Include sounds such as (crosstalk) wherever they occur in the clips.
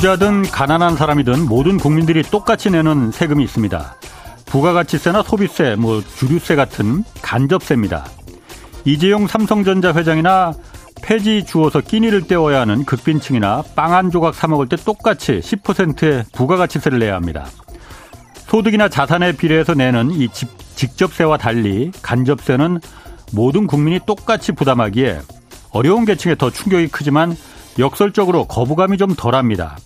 부자든 가난한 사람이든 모든 국민들이 똑같이 내는 세금이 있습니다. 부가가치세나 소비세, 뭐 주류세 같은 간접세입니다. 이재용 삼성전자 회장이나 폐지 주어서 끼니를 때워야 하는 극빈층이나 빵 한 조각 사 먹을 때 똑같이 10%의 부가가치세를 내야 합니다. 소득이나 자산에 비례해서 내는 이 직접세와 달리 간접세는 모든 국민이 똑같이 부담하기에 어려운 계층에 더 충격이 크지만 역설적으로 거부감이 좀 덜합니다.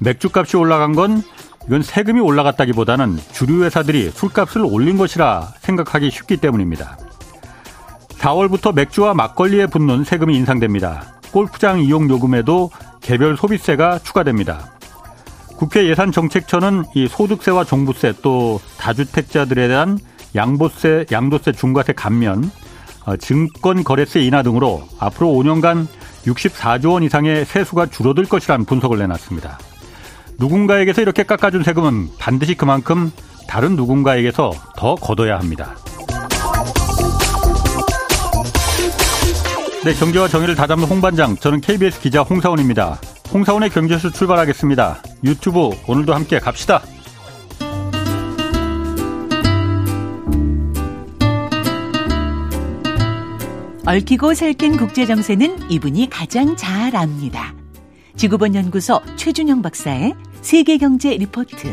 맥주값이 올라간 건 이건 세금이 올라갔다기보다는 주류 회사들이 술값을 올린 것이라 생각하기 쉽기 때문입니다. 4월부터 맥주와 막걸리에 붙는 세금이 인상됩니다. 골프장 이용 요금에도 개별 소비세가 추가됩니다. 국회 예산정책처는 이 소득세와 종부세 또 다주택자들에 대한 양보세, 양도세, 중과세 감면, 어, 증권거래세 인하 등으로 앞으로 5년간 64조 원 이상의 세수가 줄어들 것이라는 분석을 내놨습니다. 누군가에게서 이렇게 깎아준 세금은 반드시 그만큼 다른 누군가에게서 더 걷어야 합니다. 네, 경제와 정의를 다잡는 홍반장, 저는 KBS 기자 홍사원입니다. 홍사원의 경제수 출발하겠습니다. 유튜브 오늘도 함께 갑시다. 얽히고 설킨 국제 정세는 이분이 가장 잘 압니다. 지구본 연구소 최준영 박사의 세계경제 리포트.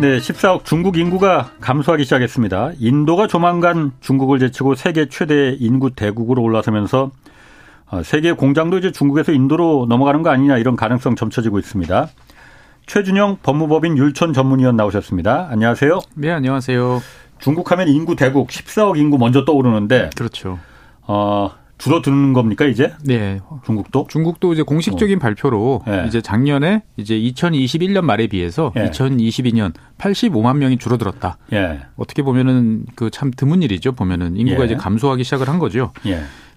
네, 14억 중국 인구가 감소하기 시작했습니다. 인도가 조만간 중국을 제치고 세계 최대 인구 대국으로 올라서면서 어, 세계 공장도 이제 중국에서 인도로 넘어가는 거 아니냐 이런 가능성 점쳐지고 있습니다. 최준영 법무법인 율촌 전문위원 나오셨습니다. 안녕하세요. 네, 안녕하세요. 중국 하면 인구 대국 14억 인구 먼저 떠오르는데 그렇죠. 어, 줄어드는 겁니까 이제? 네. 중국도? 중국도 이제 공식적인 어. 발표로 네. 이제 작년에 이제 2021년 말에 비해서 네. 2022년 85만 명이 줄어들었다. 네. 어떻게 보면은 그 참 드문 일이죠. 보면은 인구가 이제 감소하기 시작을 한 거죠.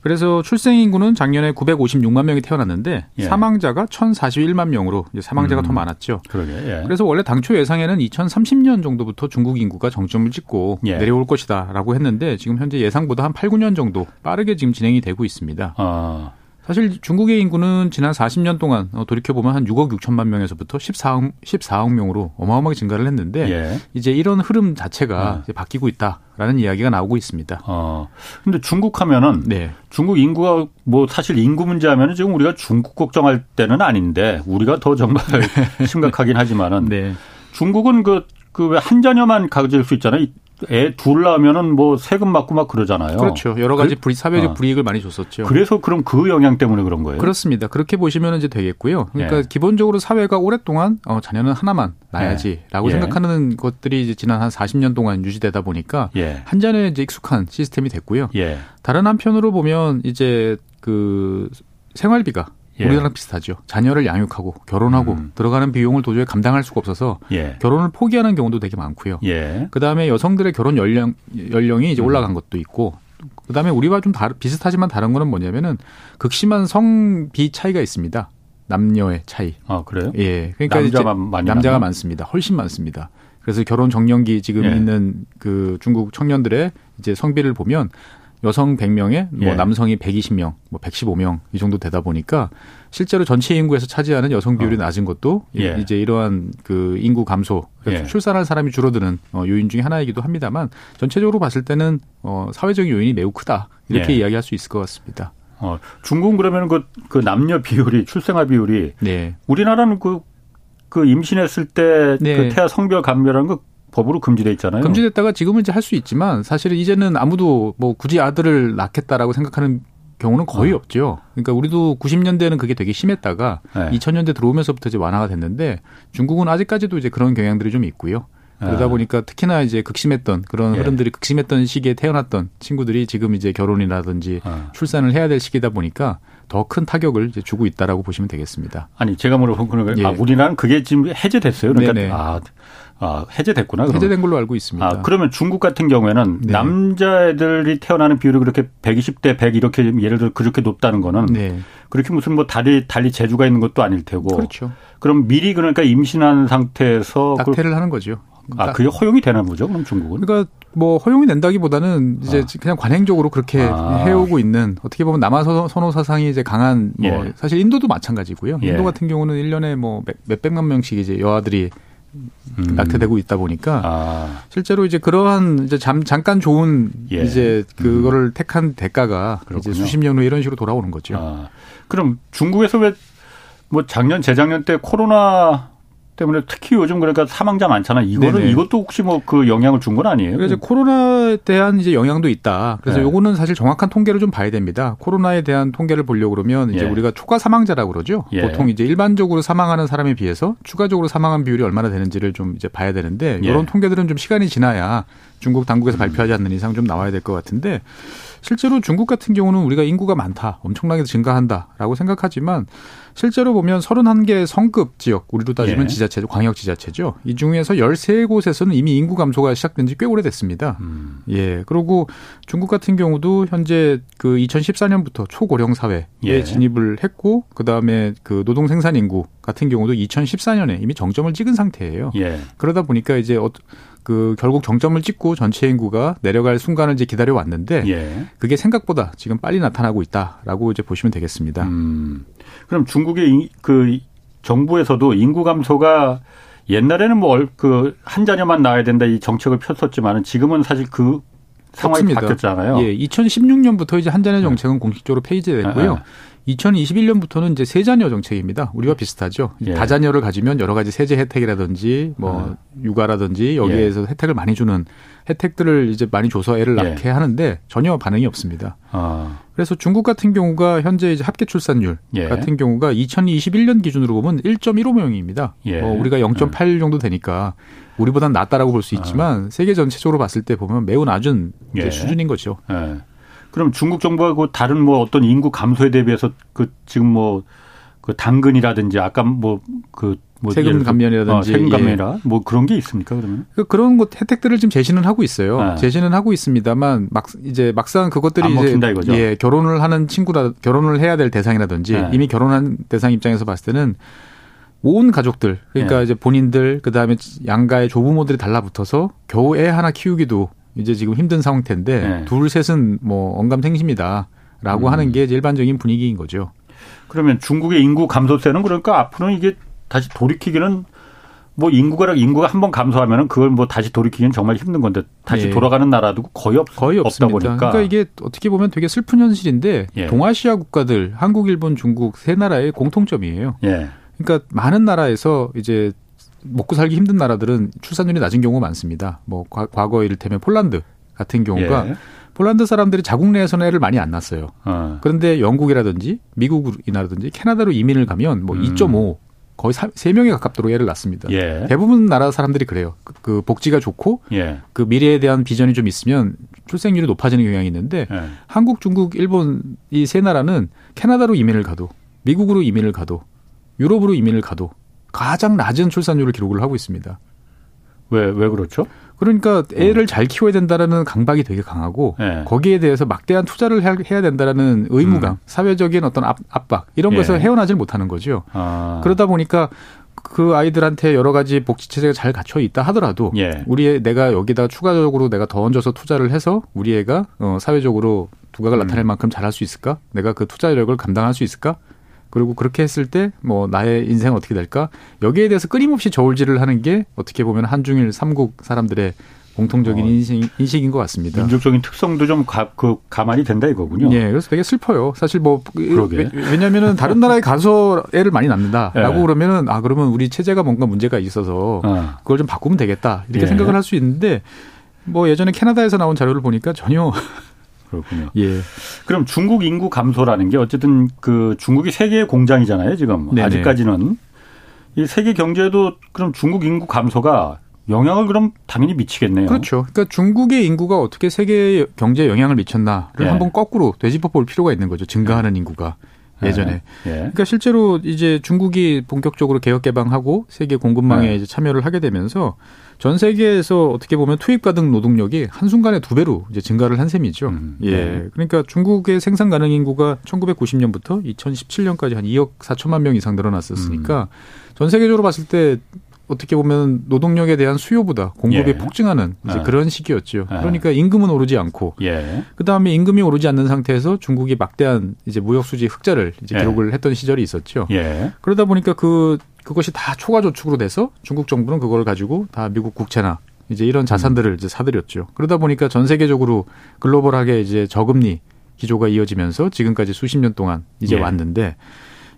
그래서 출생 인구는 작년에 956만 명이 태어났는데 예. 사망자가 1,041만 명으로 사망자가 음. 더 많았죠. 그러게. 예. 그래서 원래 당초 예상에는 2030년 정도부터 중국 인구가 정점을 찍고 예. 내려올 것이다라고 했는데 지금 현재 예상보다 한 8, 9년 정도 빠르게 지금 진행이 되고 있습니다. 아. 사실 중국의 인구는 지난 40년 동안 어, 돌이켜보면 한 6억 6천만 명에서부터 14억, 14억 명으로 어마어마하게 증가를 했는데 예. 이제 이런 흐름 자체가 예. 바뀌고 있다라는 이야기가 나오고 있습니다. 어. 근데 중국 하면은 네. 중국 인구가 뭐 사실 인구 문제 하면은 지금 우리가 중국 걱정할 때는 아닌데 우리가 더 정말 (laughs) 네. 심각하긴 하지만은 네. 중국은 그 그왜 한 자녀만 가질 수 있잖아요. 애둘 낳으면은 뭐 세금 받고 막 그러잖아요. 그렇죠. 여러 가지 불, 사회적 어. 불이익을 많이 줬었죠. 그래서 그럼 그 영향 때문에 그런 거예요? 그렇습니다. 그렇게 보시면 이제 되겠고요. 그러니까 예. 기본적으로 사회가 오랫동안 어, 자녀는 하나만 낳아야지라고 예. 생각하는 것들이 이제 지난 한 40년 동안 유지되다 보니까 예. 한 자녀에 이제 익숙한 시스템이 됐고요. 예. 다른 한편으로 보면 이제 그 생활비가 예. 우리나라랑 비슷하죠. 자녀를 양육하고 결혼하고 음. 들어가는 비용을 도저히 감당할 수가 없어서 예. 결혼을 포기하는 경우도 되게 많고요. 예. 그다음에 여성들의 결혼 연령 연령이 이제 음. 올라간 것도 있고 그다음에 우리와 좀 다르, 비슷하지만 다른 거는 뭐냐면은 극심한 성비 차이가 있습니다. 남녀의 차이. 아 그래요? 예. 그러니까 남자만 많이 남자가? 많습니다. 훨씬 많습니다. 그래서 결혼 정년기 지금 예. 있는 그 중국 청년들의 이제 성비를 보면 여성 100명에 뭐 예. 남성이 120명, 뭐 115명 이 정도 되다 보니까 실제로 전체 인구에서 차지하는 여성 비율이 어. 낮은 것도 예. 이제 이러한 그 인구 감소, 그러니까 예. 출산할 사람이 줄어드는 어, 요인 중에 하나이기도 합니다만 전체적으로 봤을 때는 어, 사회적인 요인이 매우 크다 이렇게 예. 이야기할 수 있을 것 같습니다. 어, 중국은 그러면 그, 그 남녀 비율이 출생아 비율이 네. 우리나라는 그, 그 임신했을 때그 네. 태아 성별 감별하는 거 법으로 금지돼 있잖아요. 금지됐다가 지금은 이제 할 수 있지만 사실은 이제는 아무도 뭐 굳이 아들을 낳겠다라고 생각하는 경우는 거의 어. 없죠. 그러니까 우리도 90년대는 그게 되게 심했다가 네. 2000년대 들어오면서부터 이제 완화가 됐는데 중국은 아직까지도 이제 그런 경향들이 좀 있고요. 그러다 네. 보니까 특히나 이제 극심했던 그런 예. 흐름들이 극심했던 시기에 태어났던 친구들이 지금 이제 결혼이라든지 어. 출산을 해야 될 시기다 보니까 더 큰 타격을 이제 주고 있다라고 보시면 되겠습니다. 아니 제가 물어본 거는 예. 아, 우리나라는 그게 지금 해제됐어요. 그러니까 네네. 아 아, 해제됐구나. 그러면. 해제된 걸로 알고 있습니다. 아, 그러면 중국 같은 경우에는 네. 남자애들이 태어나는 비율이 그렇게 120대 100 이렇게 예를 들어 그렇게 높다는 거는 네. 그렇게 무슨 뭐 달리 달리 재주가 있는 것도 아닐 테고. 그렇죠. 그럼 미리 그러니까 임신한 상태에서 낙태를 하는 거죠. 아, 그게 허용이 되나 보죠, 그럼 중국은? 그러니까 뭐 허용이 된다기보다는 이제 아. 그냥 관행적으로 그렇게 아. 해오고 있는 어떻게 보면 남아 선호 사상이 이제 강한 뭐 예. 사실 인도도 마찬가지고요. 예. 인도 같은 경우는 1년에 뭐 몇백만 명씩 이제 여아들이 음. 낙태되고 있다 보니까 아. 실제로 이제 그러한 이제 잠, 잠깐 좋은 예. 이제 그거를 음. 택한 대가가 그렇군요. 이제 수십 년 후에 이런 식으로 돌아오는 거죠. 아. 그럼 중국에서 왜 뭐 작년 재작년 때 코로나 때문에 특히 요즘 그러니까 사망자 많잖아. 이거는 네네. 이것도 혹시 뭐 그 영향을 준 건 아니에요? 그래서 코로나에 대한 이제 영향도 있다. 그래서 네. 요거는 사실 정확한 통계를 좀 봐야 됩니다. 코로나에 대한 통계를 보려고 그러면 이제 예. 우리가 초과 사망자라고 그러죠. 예. 보통 이제 일반적으로 사망하는 사람에 비해서 추가적으로 사망한 비율이 얼마나 되는지를 좀 이제 봐야 되는데 예. 이런 통계들은 좀 시간이 지나야 중국 당국에서 음. 발표하지 않는 이상 좀 나와야 될 것 같은데 실제로 중국 같은 경우는 우리가 인구가 많다, 엄청나게 증가한다라고 생각하지만 실제로 보면 31개 성급 지역, 우리로 따지면 예. 지자체죠, 광역 지자체죠. 이 중에서 13곳에서는 이미 인구 감소가 시작된 지 꽤 오래됐습니다. 음. 예. 그리고 중국 같은 경우도 현재 그 2014년부터 초고령 사회에 예. 진입을 했고 그다음에 그 노동 생산 인구 같은 경우도 2014년에 이미 정점을 찍은 상태예요. 예. 그러다 보니까 이제 어, 그 결국 정점을 찍고 전체 인구가 내려갈 순간을 이제 기다려 왔는데 예. 그게 생각보다 지금 빨리 나타나고 있다라고 이제 보시면 되겠습니다. 음. 그럼 중 국의 그 정부에서도 인구 감소가 옛날에는 뭐 그한 자녀만 낳아야 된다 이 정책을 폈었지만은 지금은 사실 그 상황이 없습니다. 바뀌었잖아요. 예, 2016년부터 이제 한 자녀 정책은 네. 공식적으로 폐지됐고요. 네. 2021년부터는 이제 세자녀 정책입니다. 우리와 비슷하죠. 예. 다자녀를 가지면 여러 가지 세제 혜택이라든지 뭐 아. 육아라든지 여기에서 예. 혜택을 많이 주는 혜택들을 이제 많이 줘서 애를 낳게 예. 하는데 전혀 반응이 없습니다. 아. 그래서 중국 같은 경우가 현재 이제 합계 출산율 예. 같은 경우가 2021년 기준으로 보면 1.15명입니다. 예. 어, 우리가 0.8 정도 되니까 우리보다는 낫다라고 볼 수 있지만 아. 세계 전체적으로 봤을 때 보면 매우 낮은 예. 수준인 거죠. 그럼 중국 정부가 그 다른 뭐 어떤 인구 감소에 대비해서 그 지금 뭐 그 당근이라든지 아까 뭐그 뭐 세금 감면이라든지 어, 세금 감면이라 예. 뭐 그런 게 있습니까 그러면? 그 그런 것 혜택들을 지금 제시는 하고 있어요. 네. 제시는 하고 있습니다만 막 이제 막상 그것들이 이제 이거죠? 예 결혼을 하는 친구라 결혼을 해야 될 대상이라든지 네. 이미 결혼한 대상 입장에서 봤을 때는 온 가족들 그러니까 네. 이제 본인들 그 다음에 양가의 조부모들이 달라붙어서 겨우 애 하나 키우기도 이제 지금 힘든 상태인데 네. 둘 셋은 뭐 언감생심이다라고 음. 하는 게 일반적인 분위기인 거죠. 그러면 중국의 인구 감소세는 그러니까 앞으로는 이게 다시 돌이키기는 뭐 인구가 인구가 한 번 감소하면은 그걸 뭐 다시 돌이키기는 정말 힘든 건데 다시 예. 돌아가는 나라도 거의 없 거의 없다 보니까 그러니까 이게 어떻게 보면 되게 슬픈 현실인데 예. 동아시아 국가들 한국, 일본, 중국 세 나라의 공통점이에요. 예. 그러니까 많은 나라에서 이제 먹고 살기 힘든 나라들은 출산율이 낮은 경우가 많습니다. 뭐 과거 이를테면 폴란드 같은 경우가 예. 폴란드 사람들이 자국 내에서는 애를 많이 안 낳았어요. 어. 그런데 영국이라든지 미국이라든지 캐나다로 이민을 가면 뭐 음. 2.5 거의 3명에 가깝도록 애를 낳습니다. 예. 대부분 나라 사람들이 그래요. 그, 그 복지가 좋고 예. 그 미래에 대한 비전이 좀 있으면 출생률이 높아지는 경향이 있는데 예. 한국, 중국, 일본 이 세 나라는 캐나다로 이민을 가도 미국으로 이민을 가도 유럽으로 이민을 가도 가장 낮은 출산율을 기록을 하고 있습니다. 왜, 왜 그렇죠? 그러니까 애를 음. 잘 키워야 된다라는 강박이 되게 강하고 네. 거기에 대해서 막대한 투자를 해야 된다라는 의무감, 음. 사회적인 어떤 압 박 이런 예. 것을 헤어나질 못하는 거죠. 아. 그러다 보니까 그 아이들한테 여러 가지 복지 체제가 잘 갖춰 있다 하더라도 예. 우리 애 내가 여기다 추가적으로 내가 더 얹어서 투자를 해서 우리 애가 어 사회적으로 두각을 음. 나타낼 만큼 잘할 수 있을까? 내가 그 투자력을 감당할 수 있을까? 그리고 그렇게 했을 때 뭐 나의 인생은 어떻게 될까? 여기에 대해서 끊임없이 저울질을 하는 게 어떻게 보면 한중일 삼국 사람들의 공통적인 어, 인식, 인식인 것 같습니다. 민족적인 특성도 좀 가, 그, 가만히 된다 이거군요. 네, 그래서 되게 슬퍼요. 사실 뭐 그러게. 왜냐하면은 다른 나라에 가서 애를 많이 낳는다라고 네. 그러면은 아 그러면 우리 체제가 뭔가 문제가 있어서 어. 그걸 좀 바꾸면 되겠다 이렇게 예. 생각을 할 수 있는데 뭐 예전에 캐나다에서 나온 자료를 보니까 전혀 그렇군요. 예. 그럼 중국 인구 감소라는 게 어쨌든 그 중국이 세계의 공장이잖아요, 지금. 네네. 아직까지는. 이 세계 경제도 그럼 중국 인구 감소가 영향을 그럼 당연히 미치겠네요. 그렇죠. 그러니까 중국의 인구가 어떻게 세계 경제에 영향을 미쳤나를 예. 한번 거꾸로 되짚어 볼 필요가 있는 거죠. 증가하는 예. 인구가. 예전에. 예. 예. 그러니까 실제로 이제 중국이 본격적으로 개혁 개방하고 세계 공급망에 예. 이제 참여를 하게 되면서 전 세계에서 어떻게 보면 투입 가능 노동력이 한순간에 두 배로 이제 증가를 한 셈이죠. 음, 예. 네. 그러니까 중국의 생산 가능 인구가 1990년부터 2017년까지 한 2억 4천만 명 이상 늘어났었으니까 음. 전 세계적으로 봤을 때 어떻게 보면 노동력에 대한 수요보다 공급이 예. 폭증하는 이제 아. 그런 시기였죠. 아. 그러니까 임금은 오르지 않고 예. 그다음에 임금이 오르지 않는 상태에서 중국이 막대한 이제 무역 수지 흑자를 이제 예. 기록을 했던 시절이 있었죠. 예. 그러다 보니까 그 그것이 다 초과 저축으로 돼서 중국 정부는 그걸 가지고 다 미국 국채나 이제 이런 자산들을 음. 이제 사들였죠. 그러다 보니까 전 세계적으로 글로벌하게 이제 저금리 기조가 이어지면서 지금까지 수십 년 동안 이제 예. 왔는데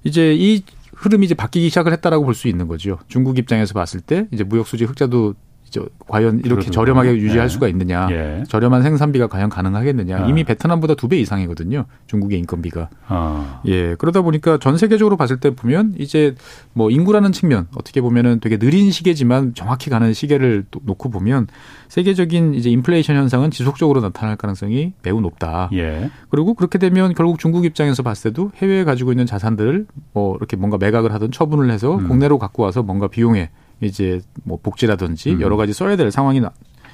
이제 이 흐름이 이제 바뀌기 시작을 했다라고 볼 수 있는 거죠. 중국 입장에서 봤을 때 이제 무역 수지 흑자도 이제 과연 이렇게 그렇군요. 저렴하게 유지할 예. 수가 있느냐, 예. 저렴한 생산비가 과연 가능하겠느냐. 아. 이미 베트남보다 두 배 이상이거든요. 중국의 인건비가. 아. 예, 그러다 보니까 전 세계적으로 봤을 때 보면 이제 뭐 인구라는 측면 어떻게 보면은 되게 느린 시계지만 정확히 가는 시계를 놓고 보면 세계적인 이제 인플레이션 현상은 지속적으로 나타날 가능성이 매우 높다. 예. 그리고 그렇게 되면 결국 중국 입장에서 봤을 때도 해외에 가지고 있는 자산들을 뭐 이렇게 뭔가 매각을 하든 처분을 해서 음. 국내로 갖고 와서 뭔가 비용에 이제 뭐 복지라든지 음. 여러 가지 써야 될 상황이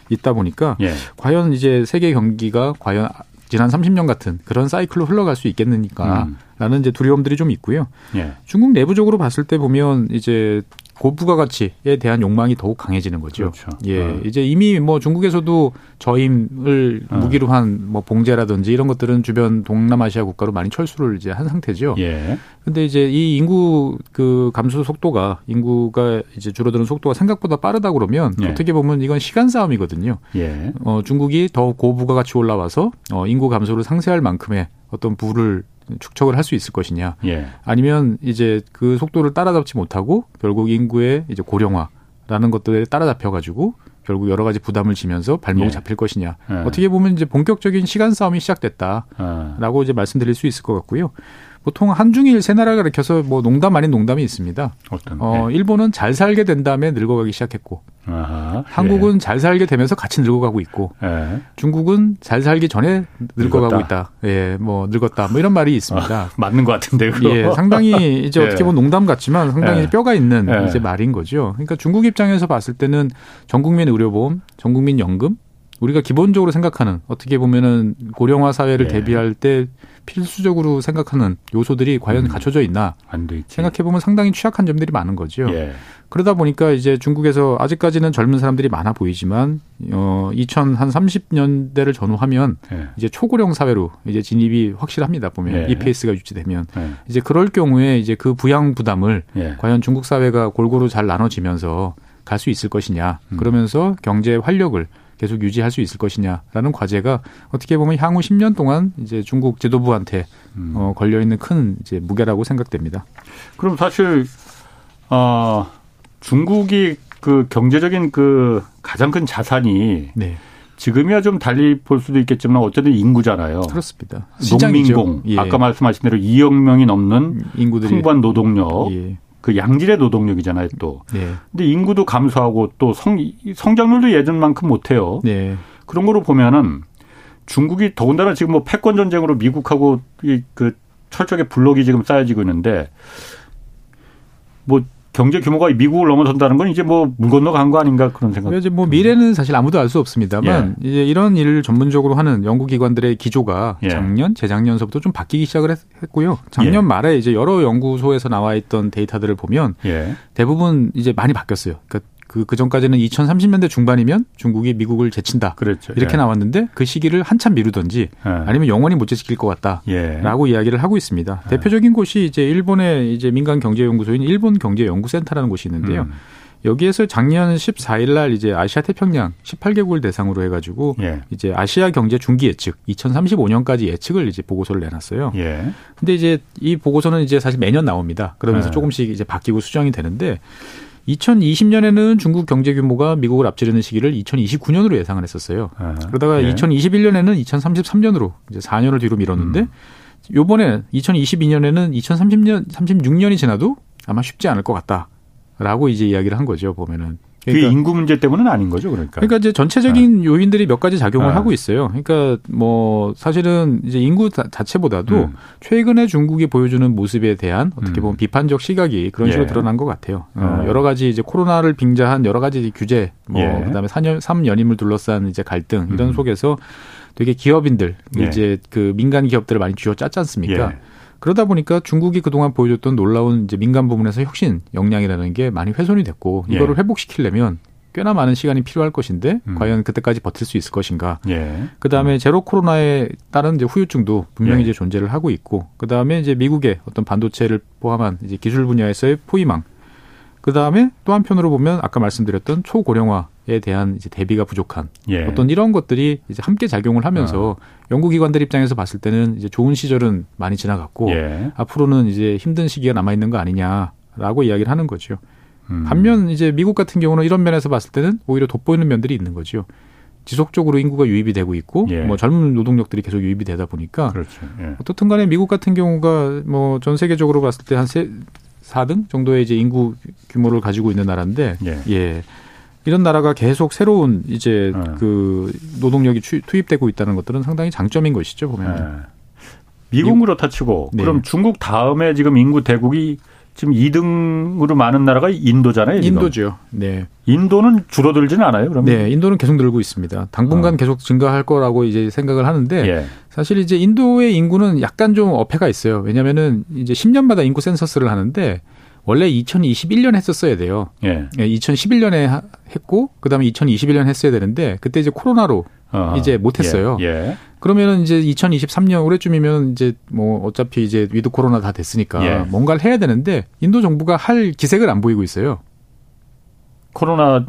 있다 보니까 예. 과연 이제 세계 경기가 과연 지난 30년 같은 그런 사이클로 흘러갈 수 있겠느니까라는 음. 이제 두려움들이 좀 있고요. 예. 중국 내부적으로 봤을 때 보면 이제 고부가 가치에 대한 욕망이 더욱 강해지는 거죠. 그렇죠. 예, 어. 이제 이미 뭐 중국에서도 저임을 어. 무기로 한 뭐 봉제라든지 이런 것들은 주변 동남아시아 국가로 많이 철수를 이제 한 상태죠. 예. 근데 이제 이 인구 그 감소 속도가 인구가 이제 줄어드는 속도가 생각보다 빠르다 그러면 예. 어떻게 보면 이건 시간 싸움이거든요. 예. 어, 중국이 더 고부가 가치 올라와서 어, 인구 감소를 상쇄할 만큼의 어떤 부를 축적을 할 수 있을 것이냐. 예. 아니면 이제 그 속도를 따라잡지 못하고 결국 인구의 이제 고령화라는 것들에 따라잡혀 가지고 결국 여러 가지 부담을 지면서 발목이 예. 잡힐 것이냐. 예. 어떻게 보면 이제 본격적인 시간 싸움이 시작됐다라고 아. 이제 말씀드릴 수 있을 것 같고요. 보통 한중일 세 나라가 일으켜서 뭐 농담 아닌 농담이 있습니다. 어떤? 어, 네. 일본은 잘 살게 된 다음에 늙어가기 시작했고, 아하, 한국은 예. 잘 살게 되면서 같이 늙어가고 있고, 예. 중국은 잘 살기 전에 늙어가고 늙었다. 있다. 예, 뭐 늙었다. 뭐 이런 말이 있습니다. 아, 맞는 것 같은데 그 예, 상당히 (laughs) 이제 예. 어떻게 보면 농담 같지만 상당히 예. 뼈가 있는 예. 이제 말인 거죠. 그러니까 중국 입장에서 봤을 때는 전 국민 의료보험, 전 국민 연금 우리가 기본적으로 생각하는 어떻게 보면은 고령화 사회를 예. 대비할 때 필수적으로 생각하는 요소들이 과연 음. 갖춰져 있나 생각해 보면 상당히 취약한 점들이 많은 거죠. 예. 그러다 보니까 이제 중국에서 아직까지는 젊은 사람들이 많아 보이지만 어 2000한 30년대를 전후하면 예. 이제 초고령 사회로 이제 진입이 확실합니다. 보면 예. 이 페이스가 유지되면 예. 이제 그럴 경우에 이제 그 부양 부담을 예. 과연 중국 사회가 골고루 잘 나눠지면서 갈 수 있을 것이냐. 음. 그러면서 경제 활력을 계속 유지할 수 있을 것이냐라는 과제가 어떻게 보면 향후 10년 동안 이제 중국 지도부한테 음. 어, 걸려 있는 큰 이제 무게라고 생각됩니다. 그럼 사실 어, 중국이 그 경제적인 그 가장 큰 자산이 네. 지금이야 좀 달리 볼 수도 있겠지만 어쨌든 인구잖아요. 그렇습니다. 농민공 예. 아까 말씀하신 대로 2억 명이 넘는 인구들이 풍부한 노동력 예. 그 양질의 노동력이잖아요, 또. 네. 근데 인구도 감소하고 또 성, 성장률도 예전만큼 못해요. 네. 그런 거로 보면은 중국이 더군다나 지금 뭐 패권 전쟁으로 미국하고 이 그 철저하게 블록이 지금 쌓여지고 있는데 뭐 경제 규모가 미국을 넘어선다는 건 이제 뭐 물 건너간 거 아닌가 그런 생각. 이제 뭐 미래는 사실 아무도 알 수 없습니다만 예. 이제 이런 일을 전문적으로 하는 연구기관들의 기조가 예. 작년, 재작년서부터 좀 바뀌기 시작을 했 고요. 작년 예. 말에 이제 여러 연구소에서 나와 있던 데이터들을 보면 예. 대부분 이제 많이 바뀌었어요. 그러니까 그, 그 전까지는 2030년대 중반이면 중국이 미국을 제친다. 그렇죠. 이렇게 예. 나왔는데 그 시기를 한참 미루던지 예. 아니면 영원히 못 제치킬 것 같다 라고 예. 이야기를 하고 있습니다. 예. 대표적인 곳이 이제 일본의 이제 민간 경제연구소인 일본 경제연구센터라는 곳이 있는데요. 음. 여기에서 작년 14일 날 이제 아시아 태평양 18개국을 대상으로 해가지고 예. 이제 아시아 경제 중기 예측 2035년까지 예측을 이제 보고서를 내놨어요. 예. 근데 이제 이 보고서는 이제 사실 매년 나옵니다. 그러면서 예. 조금씩 이제 바뀌고 수정이 되는데 2020년에는 중국 경제 규모가 미국을 앞지르는 시기를 2029년으로 예상을 했었어요. 아, 그러다가 예. 2021년에는 2033년으로 이제 4년을 뒤로 미뤘는데 음. 요번에 2022년에는 2030년 36년이 지나도 아마 쉽지 않을 것 같다라고 이제 이야기를 한 거죠. 보면은 그러니까 그 인구 문제 때문은 아닌 거죠, 그러니까. 그러니까 이제 전체적인 아. 요인들이 몇 가지 작용을 아. 하고 있어요. 그러니까 뭐 사실은 이제 인구 자체보다도 음. 최근에 중국이 보여주는 모습에 대한 어떻게 보면 음. 비판적 시각이 그런 식으로 예. 드러난 것 같아요. 어, 음. 여러 가지 이제 코로나를 빙자한 여러 가지 규제, 뭐 예. 그다음에 4년 3연임을 둘러싼 이제 갈등 이런 음. 속에서 되게 기업인들 예. 이제 그 민간 기업들을 많이 쥐어 짰지 않습니까? 예. 그러다 보니까 중국이 그동안 보여줬던 놀라운 이제 민간 부문에서 혁신 역량이라는 게 많이 훼손이 됐고 예. 이거를 예. 회복시키려면 꽤나 많은 시간이 필요할 것인데 음. 과연 그때까지 버틸 수 있을 것인가. 예. 그다음에 음. 제로 코로나에 따른 이제 후유증도 분명히 예. 이제 존재를 하고 있고 그다음에 이제 미국의 어떤 반도체를 포함한 이제 기술 분야에서의 포위망 그 다음에 또 한편으로 보면 아까 말씀드렸던 초고령화 에 대한 이제 대비가 부족한 예. 어떤 이런 것들이 이제 함께 작용을 하면서 어. 연구기관들 입장에서 봤을 때는 이제 좋은 시절은 많이 지나갔고 예. 앞으로는 이제 힘든 시기가 남아 있는 거 아니냐라고 이야기를 하는 거죠. 음. 반면 이제 미국 같은 경우는 이런 면에서 봤을 때는 오히려 돋보이는 면들이 있는 거죠. 지속적으로 인구가 유입이 되고 있고 예. 뭐 젊은 노동력들이 계속 유입이 되다 보니까 그렇죠. 예. 어떻든 간에 미국 같은 경우가 뭐 전 세계적으로 봤을 때 한 세 4등 정도의 이제 인구 규모를 가지고 있는 나라인데 예. 예. 이런 나라가 계속 새로운 이제 예. 그 노동력이 투입되고 있다는 것들은 상당히 장점인 것이죠 보면. 예. 미국은 그렇다 치고 네. 그럼 중국 다음에 지금 인구 대국이 지금 2등으로 많은 나라가 인도잖아요. 지금. 인도죠. 네. 인도는 줄어들지는 않아요. 그러면? 네, 인도는 계속 늘고 있습니다. 당분간 어. 계속 증가할 거라고 이제 생각을 하는데 예. 사실 이제 인도의 인구는 약간 좀 어폐가 있어요. 왜냐면은 이제 10년마다 인구 센서스를 하는데 원래 2021년 했었어야 돼요. 예. 2011년에 했고 그다음에 2021년 했어야 되는데 그때 이제 코로나로 어 이제 못 했어요. 예. 예. 그러면은 이제 2023년 올해쯤이면 이제 뭐 어차피 이제 with 코로나 다 됐으니까 예. 뭔가를 해야 되는데 인도 정부가 할 기색을 안 보이고 있어요. 코로나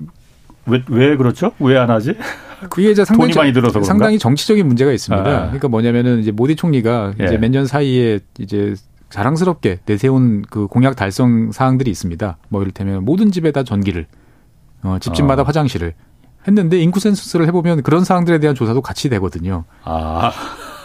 왜, 왜 그렇죠? 왜 안 하지? (laughs) 그게 이제 상당히 돈이 많이 들어서 그런가? 상당히 정치적인 문제가 있습니다. 아. 그러니까 뭐냐면은 이제 모디 총리가 예. 이제 몇 년 사이에 이제 자랑스럽게 내세운 그 공약 달성 사항들이 있습니다. 뭐 이를테면 모든 집에다 전기를 어, 집집마다 어. 화장실을 했는데 인구 센서스를 해보면 그런 사항들에 대한 조사도 같이 되거든요. 아.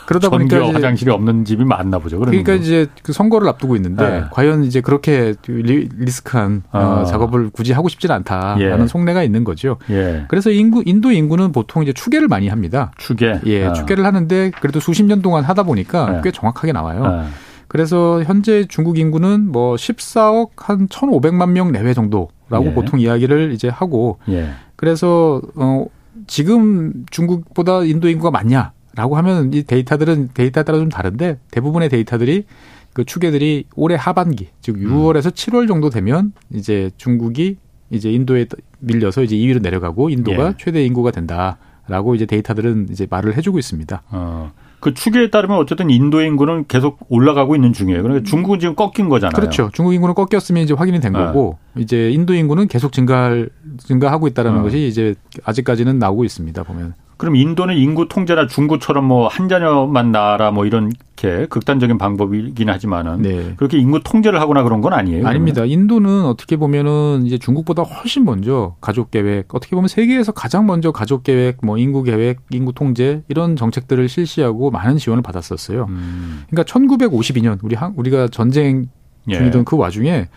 그러다 보니까 화장실이 없는 집이 많나 보죠. 그러니까 이제 그 선거를 앞두고 있는데 네. 과연 이제 그렇게 리, 스크한 어. 어, 작업을 굳이 하고 싶지는 않다라는 예. 속내가 있는 거죠. 예. 그래서 인구 인도 인구는 보통 이제 추계를 많이 합니다. 추계. 예, 어. 추계를 하는데 그래도 수십 년 동안 하다 보니까 네. 꽤 정확하게 나와요. 네. 그래서 현재 중국 인구는 뭐 14억 한 1,500만 명 내외 정도라고 예. 보통 이야기를 이제 하고 예. 그래서 어 지금 중국보다 인도 인구가 많냐? 라고 하면 이 데이터들은 데이터에 따라 좀 다른데 대부분의 데이터들이 그 추계들이 올해 하반기 즉 6월에서 음. 7월 정도 되면 이제 중국이 이제 인도에 밀려서 이제 2위로 내려가고 인도가 예. 최대 인구가 된다라고 이제 데이터들은 이제 말을 해주고 있습니다. 어. 그 추계에 따르면 어쨌든 인도 인구는 계속 올라가고 있는 중이에요. 그러니까 중국은 지금 꺾인 거잖아요. 그렇죠. 중국 인구는 꺾였으면 이제 확인이 된 네. 거고 이제 인도 인구는 계속 증가할 증가하고 있다라는 어. 것이 이제 아직까지는 나오고 있습니다. 보면. 그럼 인도는 인구 통제나 중국처럼 뭐 한 자녀만 낳아라 뭐 이렇게 극단적인 방법이긴 하지만은 네. 그렇게 인구 통제를 하거나 그런 건 아니에요. 아닙니다. 그러면? 인도는 어떻게 보면은 이제 중국보다 훨씬 먼저 가족 계획, 어떻게 보면 세계에서 가장 먼저 가족 계획, 뭐 인구 계획, 인구 통제 이런 정책들을 실시하고 많은 지원을 받았었어요. 음. 그러니까 1952년 우리 한 우리가 전쟁 예. 중이던 예. 그 와중에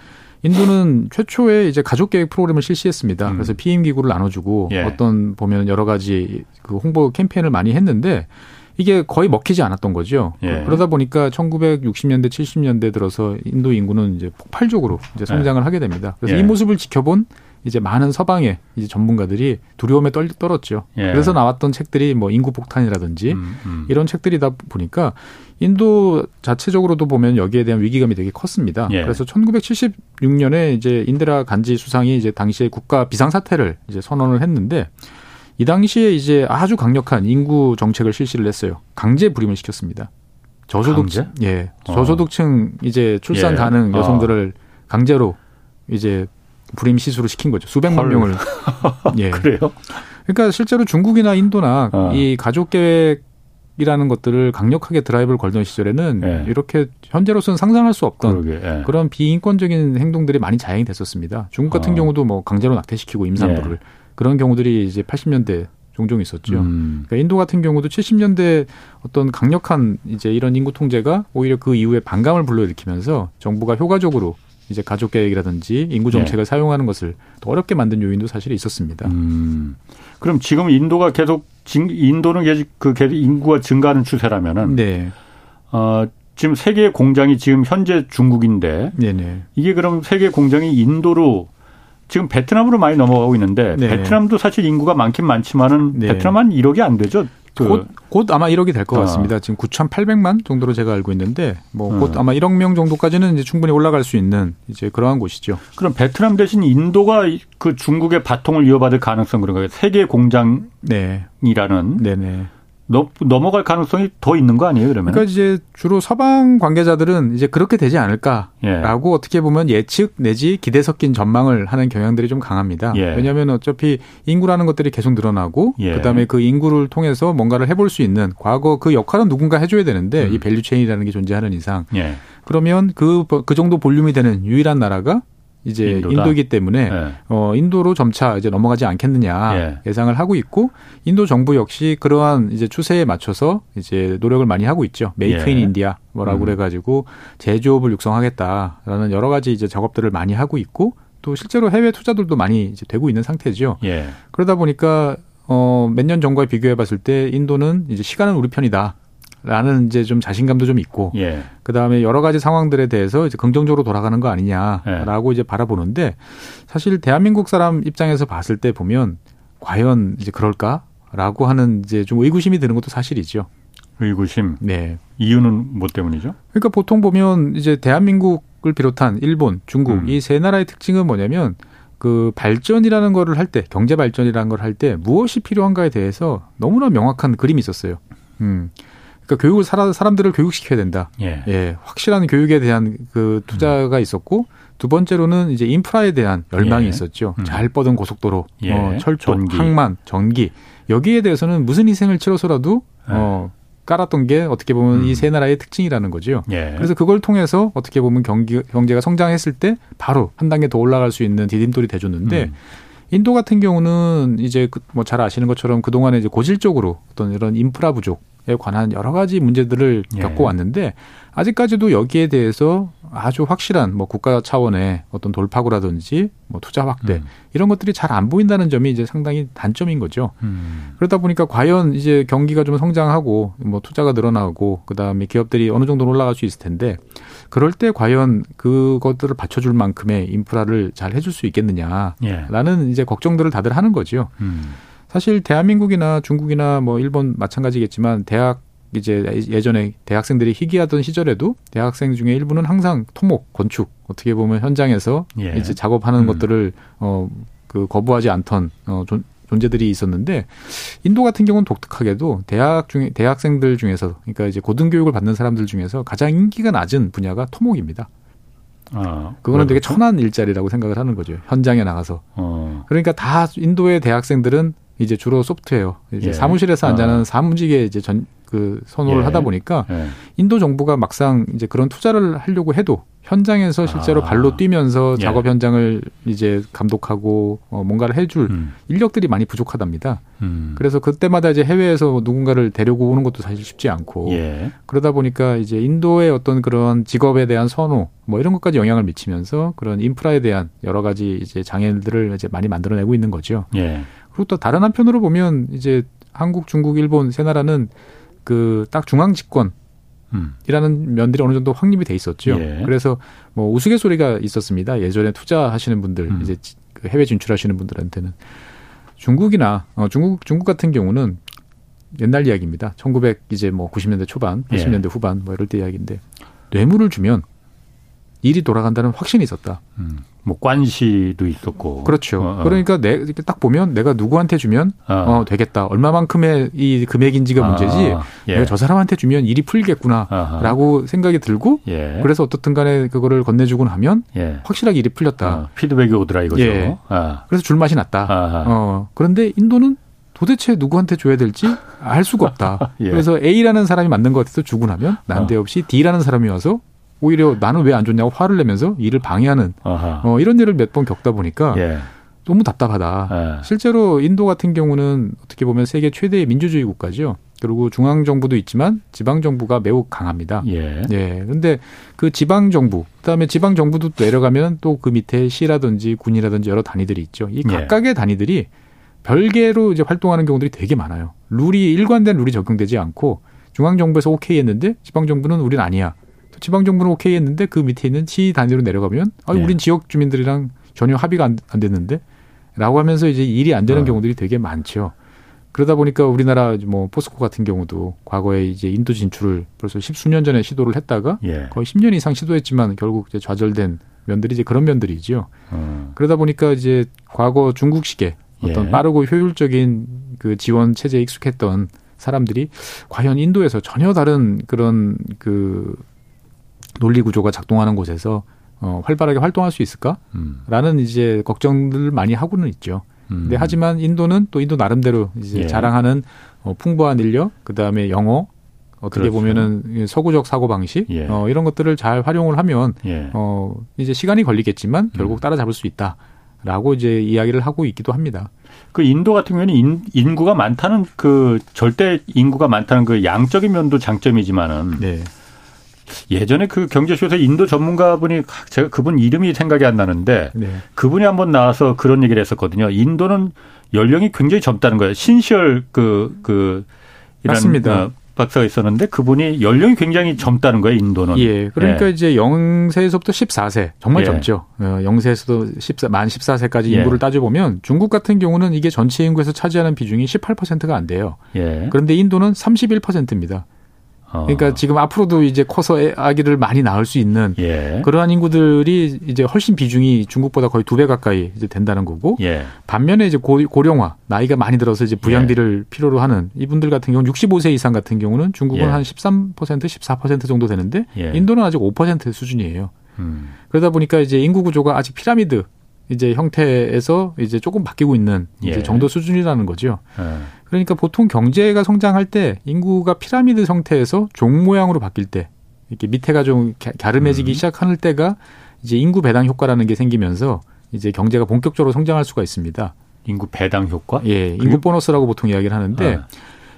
인도는 최초의 이제 가족 계획 프로그램을 실시했습니다. 음. 그래서 피임 기구를 나눠주고 예. 어떤 보면 여러 가지 그 홍보 캠페인을 많이 했는데 이게 거의 먹히지 않았던 거죠. 예. 그러다 보니까 1960년대, 70년대 들어서 인도 인구는 이제 폭발적으로 이제 성장을 예. 하게 됩니다. 그래서 이 예. 모습을 지켜본 이제 많은 서방의 이제 전문가들이 두려움에 떨, 떨었죠. 예. 그래서 나왔던 책들이 뭐 인구 폭탄이라든지 음, 음. 이런 책들이다 보니까 인도 자체적으로도 보면 여기에 대한 위기감이 되게 컸습니다. 예. 그래서 1976년에 이제 인드라 간지 수상이 이제 당시에 국가 비상사태를 이제 선언을 했는데 이 당시에 이제 아주 강력한 인구 정책을 실시를 했어요. 강제 불임을 시켰습니다. 저소득 층, 예, 어. 저소득층 이제 출산 예. 가능 여성들을 어. 강제로 이제 불임 시수로 시킨 거죠. 수백만 헐. 명을. (laughs) 예. 그래요? 그러니까 실제로 중국이나 인도나 어. 이 가족 계획 이라는 것들을 강력하게 드라이브를 걸던 시절에는 예. 이렇게 현재로서는 상상할 수 없던 그러게, 예. 그런 비인권적인 행동들이 많이 자행이 됐었습니다. 중국 같은 어. 경우도 뭐 강제로 낙태시키고 임산부를 예. 그런 경우들이 이제 80년대 종종 있었죠. 음. 그러니까 인도 같은 경우도 70년대 어떤 강력한 이제 이런 인구 통제가 오히려 그 이후에 반감을 불러일으키면서 정부가 효과적으로 이제 가족 계획이라든지 인구 정책을 네. 사용하는 것을 더 어렵게 만든 요인도 사실 있었습니다. 음. 그럼 지금 인도가 계속 인도는 계속 그 인구가 증가하는 추세라면은 네. 어 지금 세계 공장이 지금 현재 중국인데 네네. 이게 그럼 세계 공장이 인도로 지금 베트남으로 많이 넘어가고 있는데 네. 베트남도 사실 인구가 많긴 많지만은 네. 베트남 한 1억이 안 되죠. 그 곧, 곧 아마 1억이 될것 어. 같습니다. 지금 9,800만 정도로 제가 알고 있는데 뭐곧 음. 아마 1억 명 정도까지는 이제 충분히 올라갈 수 있는 이제 그러한 곳이죠. 그럼 베트남 대신 인도가 그 중국의 바통을 이어받을 가능성 그런가요? 세계 공장이라는 네. 네네. 넘어갈 가능성이 더 있는 거 아니에요, 그러면? 그러니까 이제 주로 서방 관계자들은 이제 그렇게 되지 않을까라고 예. 어떻게 보면 예측 내지 기대 섞인 전망을 하는 경향들이 좀 강합니다. 예. 왜냐하면 어차피 인구라는 것들이 계속 늘어나고 예. 그다음에 그 인구를 통해서 뭔가를 해볼 수 있는 과거 그 역할은 누군가 해줘야 되는데 음. 이 value chain이라는 게 존재하는 이상 예. 그러면 그, 그 정도 볼륨이 되는 유일한 나라가 이제 인도다. 인도이기 때문에 네. 어 인도로 점차 이제 넘어가지 않겠느냐 예. 예상을 하고 있고 인도 정부 역시 그러한 이제 추세에 맞춰서 이제 노력을 많이 하고 있죠. Make in India 뭐라고 음. 그래 가지고 제조업을 육성하겠다라는 여러 가지 이제 작업들을 많이 하고 있고 또 실제로 해외 투자들도 많이 이제 되고 있는 상태죠. 예. 그러다 보니까 어 몇 년 전과 비교해 봤을 때 인도는 이제 시간은 우리 편이다. 라는 이제 좀 자신감도 좀 있고 예. 그다음에 여러 가지 상황들에 대해서 이제 긍정적으로 돌아가는 거 아니냐라고 예. 이제 바라보는데 사실 대한민국 사람 입장에서 봤을 때 보면 과연 이제 그럴까라고 하는 이제 좀 의구심이 드는 것도 사실이죠. 의구심. 네. 이유는 뭐 때문이죠? 그러니까 보통 보면 이제 대한민국을 비롯한 일본, 중국 음. 이세 나라의 특징은 뭐냐면 그 발전이라는 거를 할 때, 경제 발전이라는 걸 할 때 무엇이 필요한가에 대해서 너무나 명확한 그림이 있었어요. 음. 그러니까 교육을 사람, 사람들을 교육시켜야 된다. 예. 예. 확실한 교육에 대한 그 투자가 음. 있었고 두 번째로는 이제 인프라에 대한 열망이 예. 있었죠. 음. 잘 뻗은 고속도로, 예. 어, 철도, 전기. 항만, 전기 여기에 대해서는 무슨 희생을 치러서라도 예. 어, 깔았던 게 어떻게 보면 음. 이세 나라의 특징이라는 거죠. 예. 그래서 그걸 통해서 어떻게 보면 경기 경제가 성장했을 때 바로 한 단계 더 올라갈 수 있는 디딤돌이 돼줬는데 음. 인도 같은 경우는 이제 그 뭐잘 아시는 것처럼 그동안에 이제 고질적으로 어떤 이런 인프라 부족 에 관한 여러 가지 문제들을 예. 겪고 왔는데 아직까지도 여기에 대해서 아주 확실한 뭐 국가 차원의 어떤 돌파구라든지 뭐 투자 확대 음. 이런 것들이 잘 안 보인다는 점이 이제 상당히 단점인 거죠. 음. 그러다 보니까 과연 이제 경기가 좀 성장하고 뭐 투자가 늘어나고 그다음에 기업들이 어느 정도 올라갈 수 있을 텐데 그럴 때 과연 그것들을 받쳐줄 만큼의 인프라를 잘 해줄 수 있겠느냐라는 예. 이제 걱정들을 다들 하는 거죠. 음. 사실 대한민국이나 중국이나 뭐 일본 마찬가지겠지만 대학 이제 예전에 대학생들이 희귀하던 시절에도 대학생 중에 일부는 항상 토목, 건축 어떻게 보면 현장에서 예. 이제 작업하는 음. 것들을 어그 거부하지 않던 어 존, 존재들이 있었는데 인도 같은 경우는 독특하게도 대학 중에 대학생들 중에서 그러니까 이제 고등교육을 받는 사람들 중에서 가장 인기가 낮은 분야가 토목입니다. 아, 그거는 되게 천한 일자리라고 생각을 하는 거죠. 현장에 나가서. 어. 그러니까 다 인도의 대학생들은 이제 주로 소프트웨어 이제 예. 사무실에서 앉아는 어. 사무직에 이제 전 그 선호를 예. 하다 보니까 예. 인도 정부가 막상 이제 그런 투자를 하려고 해도 현장에서 실제로 아. 발로 뛰면서 예. 작업 현장을 이제 감독하고 어, 뭔가를 해줄 음. 인력들이 많이 부족하답니다. 음. 그래서 그때마다 이제 해외에서 누군가를 데리고 오는 것도 사실 쉽지 않고 예. 그러다 보니까 이제 인도의 어떤 그런 직업에 대한 선호 뭐 이런 것까지 영향을 미치면서 그런 인프라에 대한 여러 가지 이제 장애들을 이제 많이 만들어내고 있는 거죠. 예. 그리고 또 다른 한편으로 보면 이제 한국, 중국, 일본 세 나라는 그 딱 중앙 집권 이라는 면들이 어느 정도 확립이 돼 있었죠. 예. 그래서 뭐 우스갯소리가 있었습니다. 예전에 투자하시는 분들 음. 이제 그 해외 진출하시는 분들한테는 중국이나 어 중국 중국 같은 경우는 옛날 이야기입니다. 1900 이제 뭐 90년대 초반, 80년대 예. 후반 뭐 이럴 때 이야기인데 뇌물을 주면 일이 돌아간다는 확신이 있었다. 음. 뭐 관시도 있었고. 그렇죠. 어, 어. 그러니까 내 이렇게 딱 보면 내가 누구한테 주면 어, 어 되겠다. 얼마만큼의 이 금액인지가 문제지. 아, 예. 내가 저 사람한테 주면 일이 풀리겠구나라고 생각이 들고 예. 그래서 어떻든 간에 그거를 건네주고 나면 예. 확실하게 일이 풀렸다. 어, 피드백이 오더라 이거죠. 예. 아. 그래서 줄 맛이 났다. 어. 그런데 인도는 도대체 누구한테 줘야 될지 알 수가 없다. (laughs) 예. 그래서 A라는 사람이 맞는 것 같아서 주고 나면 난데없이 D라는 사람이 와서 오히려 나는 왜 안 줬냐고 화를 내면서 일을 방해하는 어, 이런 일을 몇 번 겪다 보니까 예. 너무 답답하다. 예. 실제로 인도 같은 경우는 어떻게 보면 세계 최대의 민주주의 국가죠. 그리고 중앙 정부도 있지만 지방 정부가 매우 강합니다. 예. 예. 근데 그 지방 정부, 그다음에 지방 정부도 내려가면 또 그 밑에 시라든지 군이라든지 여러 단위들이 있죠. 이 예. 각각의 단위들이 별개로 이제 활동하는 경우들이 되게 많아요. 룰이 일관된 룰이 적용되지 않고 중앙 정부에서 오케이 했는데 지방 정부는 우리는 아니야. 지방 정부는 오케이 했는데 그 밑에 있는 시 단위로 내려가면 아, 네. 우린 지역 주민들이랑 전혀 합의가 안, 안 됐는데 라고 하면서 이제 일이 안 되는 어. 경우들이 되게 많죠. 그러다 보니까 우리나라 뭐 포스코 같은 경우도 과거에 이제 인도 진출을 벌써 십수년 전에 시도를 했다가 예. 거의 10년 이상 시도했지만 결국 이제 좌절된 면들이 이제 그런 면들이죠. 어. 그러다 보니까 이제 과거 중국식의 어떤 예. 빠르고 효율적인 그 지원 체제에 익숙했던 사람들이 과연 인도에서 전혀 다른 그런 그 논리 구조가 작동하는 곳에서 어, 활발하게 활동할 수 있을까? 라는 이제 걱정들을 많이 하고는 있죠. 음. 근데 하지만 인도는 또 인도 나름대로 이제 예. 자랑하는 어, 풍부한 인력, 그 다음에 영어, 어떻게 그렇죠. 보면은 서구적 사고 방식 예. 어, 이런 것들을 잘 활용을 하면 예. 어, 이제 시간이 걸리겠지만 결국 음. 따라잡을 수 있다 라고 이제 이야기를 하고 있기도 합니다. 그 인도 같은 경우는 인, 인구가 많다는 그 절대 인구가 많다는 그 양적인 면도 장점이지만은 네. 예전에 그 경제쇼에서 인도 전문가분이 제가 그분 이름이 생각이 안 나는데 네. 그분이 한번 나와서 그런 얘기를 했었거든요. 인도는 연령이 굉장히 젊다는 거예요. 신시열 그, 그, 맞습니다. 어, 박사가 있었는데 그분이 연령이 굉장히 젊다는 거예요, 인도는. 예. 그러니까 예. 이제 0세에서부터 14세. 정말 예. 젊죠. 0세에서도 14, 만 14세까지 예. 인구를 따져보면 중국 같은 경우는 이게 전체 인구에서 차지하는 비중이 18%가 안 돼요. 예. 그런데 인도는 31%입니다. 어. 그러니까 지금 앞으로도 이제 커서 아기를 많이 낳을 수 있는 예. 그러한 인구들이 이제 훨씬 비중이 중국보다 거의 두 배 가까이 이제 된다는 거고 예. 반면에 이제 고, 고령화 나이가 많이 들어서 이제 부양비를 예. 필요로 하는 이분들 같은 경우는 65세 이상 같은 경우는 중국은 예. 한 13% 14% 정도 되는데 예. 인도는 아직 5% 수준이에요. 음. 그러다 보니까 이제 인구 구조가 아직 피라미드 이제 형태에서 이제 조금 바뀌고 있는 이제 예. 정도 수준이라는 거죠. 예. 그러니까 보통 경제가 성장할 때 인구가 피라미드 형태에서 종 모양으로 바뀔 때 이렇게 밑에가 좀 갸름해지기 음. 시작하는 때가 이제 인구 배당 효과라는 게 생기면서 이제 경제가 본격적으로 성장할 수가 있습니다. 인구 배당 효과? 예, 인구 보너스라고 보통 이야기를 하는데 아.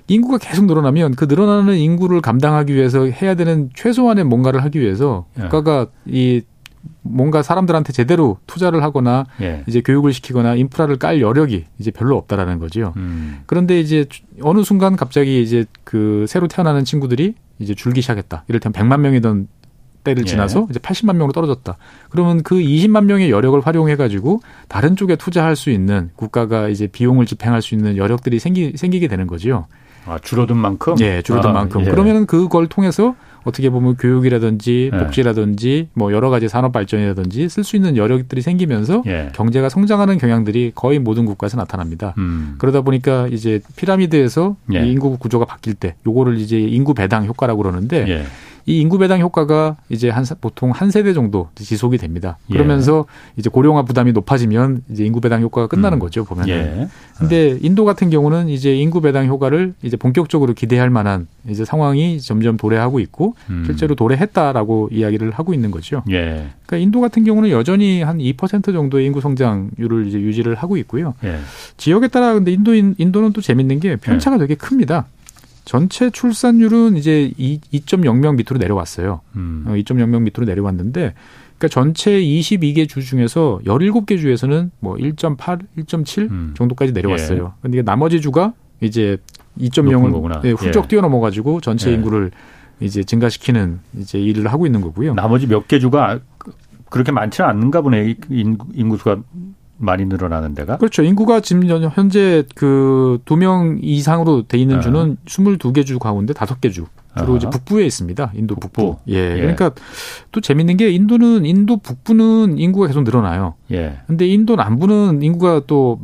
인구가 계속 늘어나면 그 늘어나는 인구를 감당하기 위해서 해야 되는 최소한의 뭔가를 하기 위해서 예. 국가가 이 뭔가 사람들한테 제대로 투자를 하거나 예. 이제 교육을 시키거나 인프라를 깔 여력이 이제 별로 없다라는 거죠. 음. 그런데 이제 어느 순간 갑자기 이제 그 새로 태어나는 친구들이 이제 줄기 시작했다. 이를테면 100만 명이던 때를 예. 지나서 예. 이제 80만 명으로 떨어졌다. 그러면 그 20만 명의 여력을 활용해 가지고 다른 쪽에 투자할 수 있는 국가가 이제 비용을 집행할 수 있는 여력들이 생기 생기게 되는 거죠. 아, 줄어든 만큼? 예, 줄어든 아, 만큼. 예. 그러면은 그걸 통해서 어떻게 보면 교육이라든지 예. 복지라든지 뭐 여러 가지 산업 발전이라든지 쓸 수 있는 여력들이 생기면서 예. 경제가 성장하는 경향들이 거의 모든 국가에서 나타납니다. 음. 그러다 보니까 이제 피라미드에서 예. 인구 구조가 바뀔 때 요거를 이제 인구 배당 효과라고 그러는데 예. 이 인구 배당 효과가 이제 한 보통 한 세대 정도 지속이 됩니다. 예. 그러면서 예. 이제 고령화 부담이 높아지면 이제 인구 배당 효과가 끝나는 음. 거죠 보면은. 예. 근데 인도 같은 경우는 이제 인구 배당 효과를 이제 본격적으로 기대할 만한 이제 상황이 점점 도래하고 있고 음. 실제로 도래했다라고 이야기를 하고 있는 거죠. 예. 그러니까 인도 같은 경우는 여전히 한 2% 정도의 인구 성장률을 이제 유지를 하고 있고요. 예. 지역에 따라 근데 인도 인도는 또 재밌는 게 편차가 예. 되게 큽니다. 전체 출산율은 이제 2.0명 밑으로 내려왔어요. 음. 2.0명 어, 밑으로 내려왔는데 그러니까 전체 22개 주 중에서 17개 주에서는 뭐 1.8, 1.7 음. 정도까지 내려왔어요. 예. 근데 나머지 주가 이제 2.0을 네, 훌쩍 예. 뛰어넘어 가지고 전체 예. 인구를 이제 증가시키는 이제 일을 하고 있는 거고요. 나머지 몇 개 주가 그렇게 많지는 않는가 보네. 인구수가 많이 늘어나는 데가? 그렇죠. 인구가 지금 현재 그 두 명 이상으로 돼 있는 아. 주는 22개 주 가운데 5개 주. 주로 아. 이제 북부에 있습니다. 인도 북부. 북부. 예. 예. 그러니까 또 재밌는 게 인도는 인도 북부는 인구가 계속 늘어나요. 예. 근데 인도 남부는 인구가 또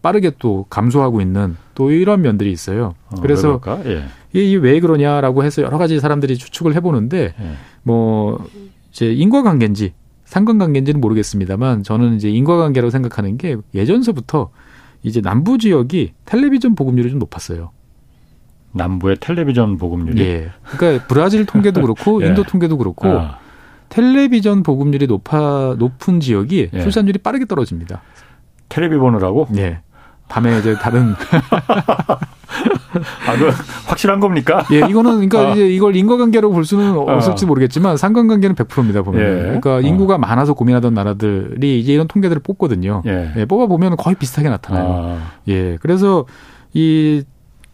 빠르게 또 감소하고 있는 또 이런 면들이 있어요. 어, 그래서 예. 이게 왜 그러냐라고 해서 여러 가지 사람들이 추측을 해보는데 예. 뭐 이제 인과관계인지 상관관계인지는 모르겠습니다만 저는 이제 인과관계라고 생각하는 게 예전서부터 이제 남부 지역이 텔레비전 보급률이 좀 높았어요. 남부의 텔레비전 보급률이? 예. 그러니까 브라질 통계도 그렇고 (laughs) 예. 인도 통계도 그렇고 아. 텔레비전 보급률이 높아 높은 지역이 예. 출산율이 빠르게 떨어집니다. 텔레비 보느라고? 예. 밤에 이제 다른 (laughs) 아, 그 확실한 겁니까? 예, 이거는 그러니까 (laughs) 아. 이제 이걸 인과관계로 볼 수는 아. 없을지 모르겠지만 상관관계는 100%입니다 보면. 예. 그러니까 어. 인구가 많아서 고민하던 나라들이 이제 이런 통계들을 뽑거든요. 예. 예 뽑아 보면 거의 비슷하게 나타나요. 아. 예, 그래서 이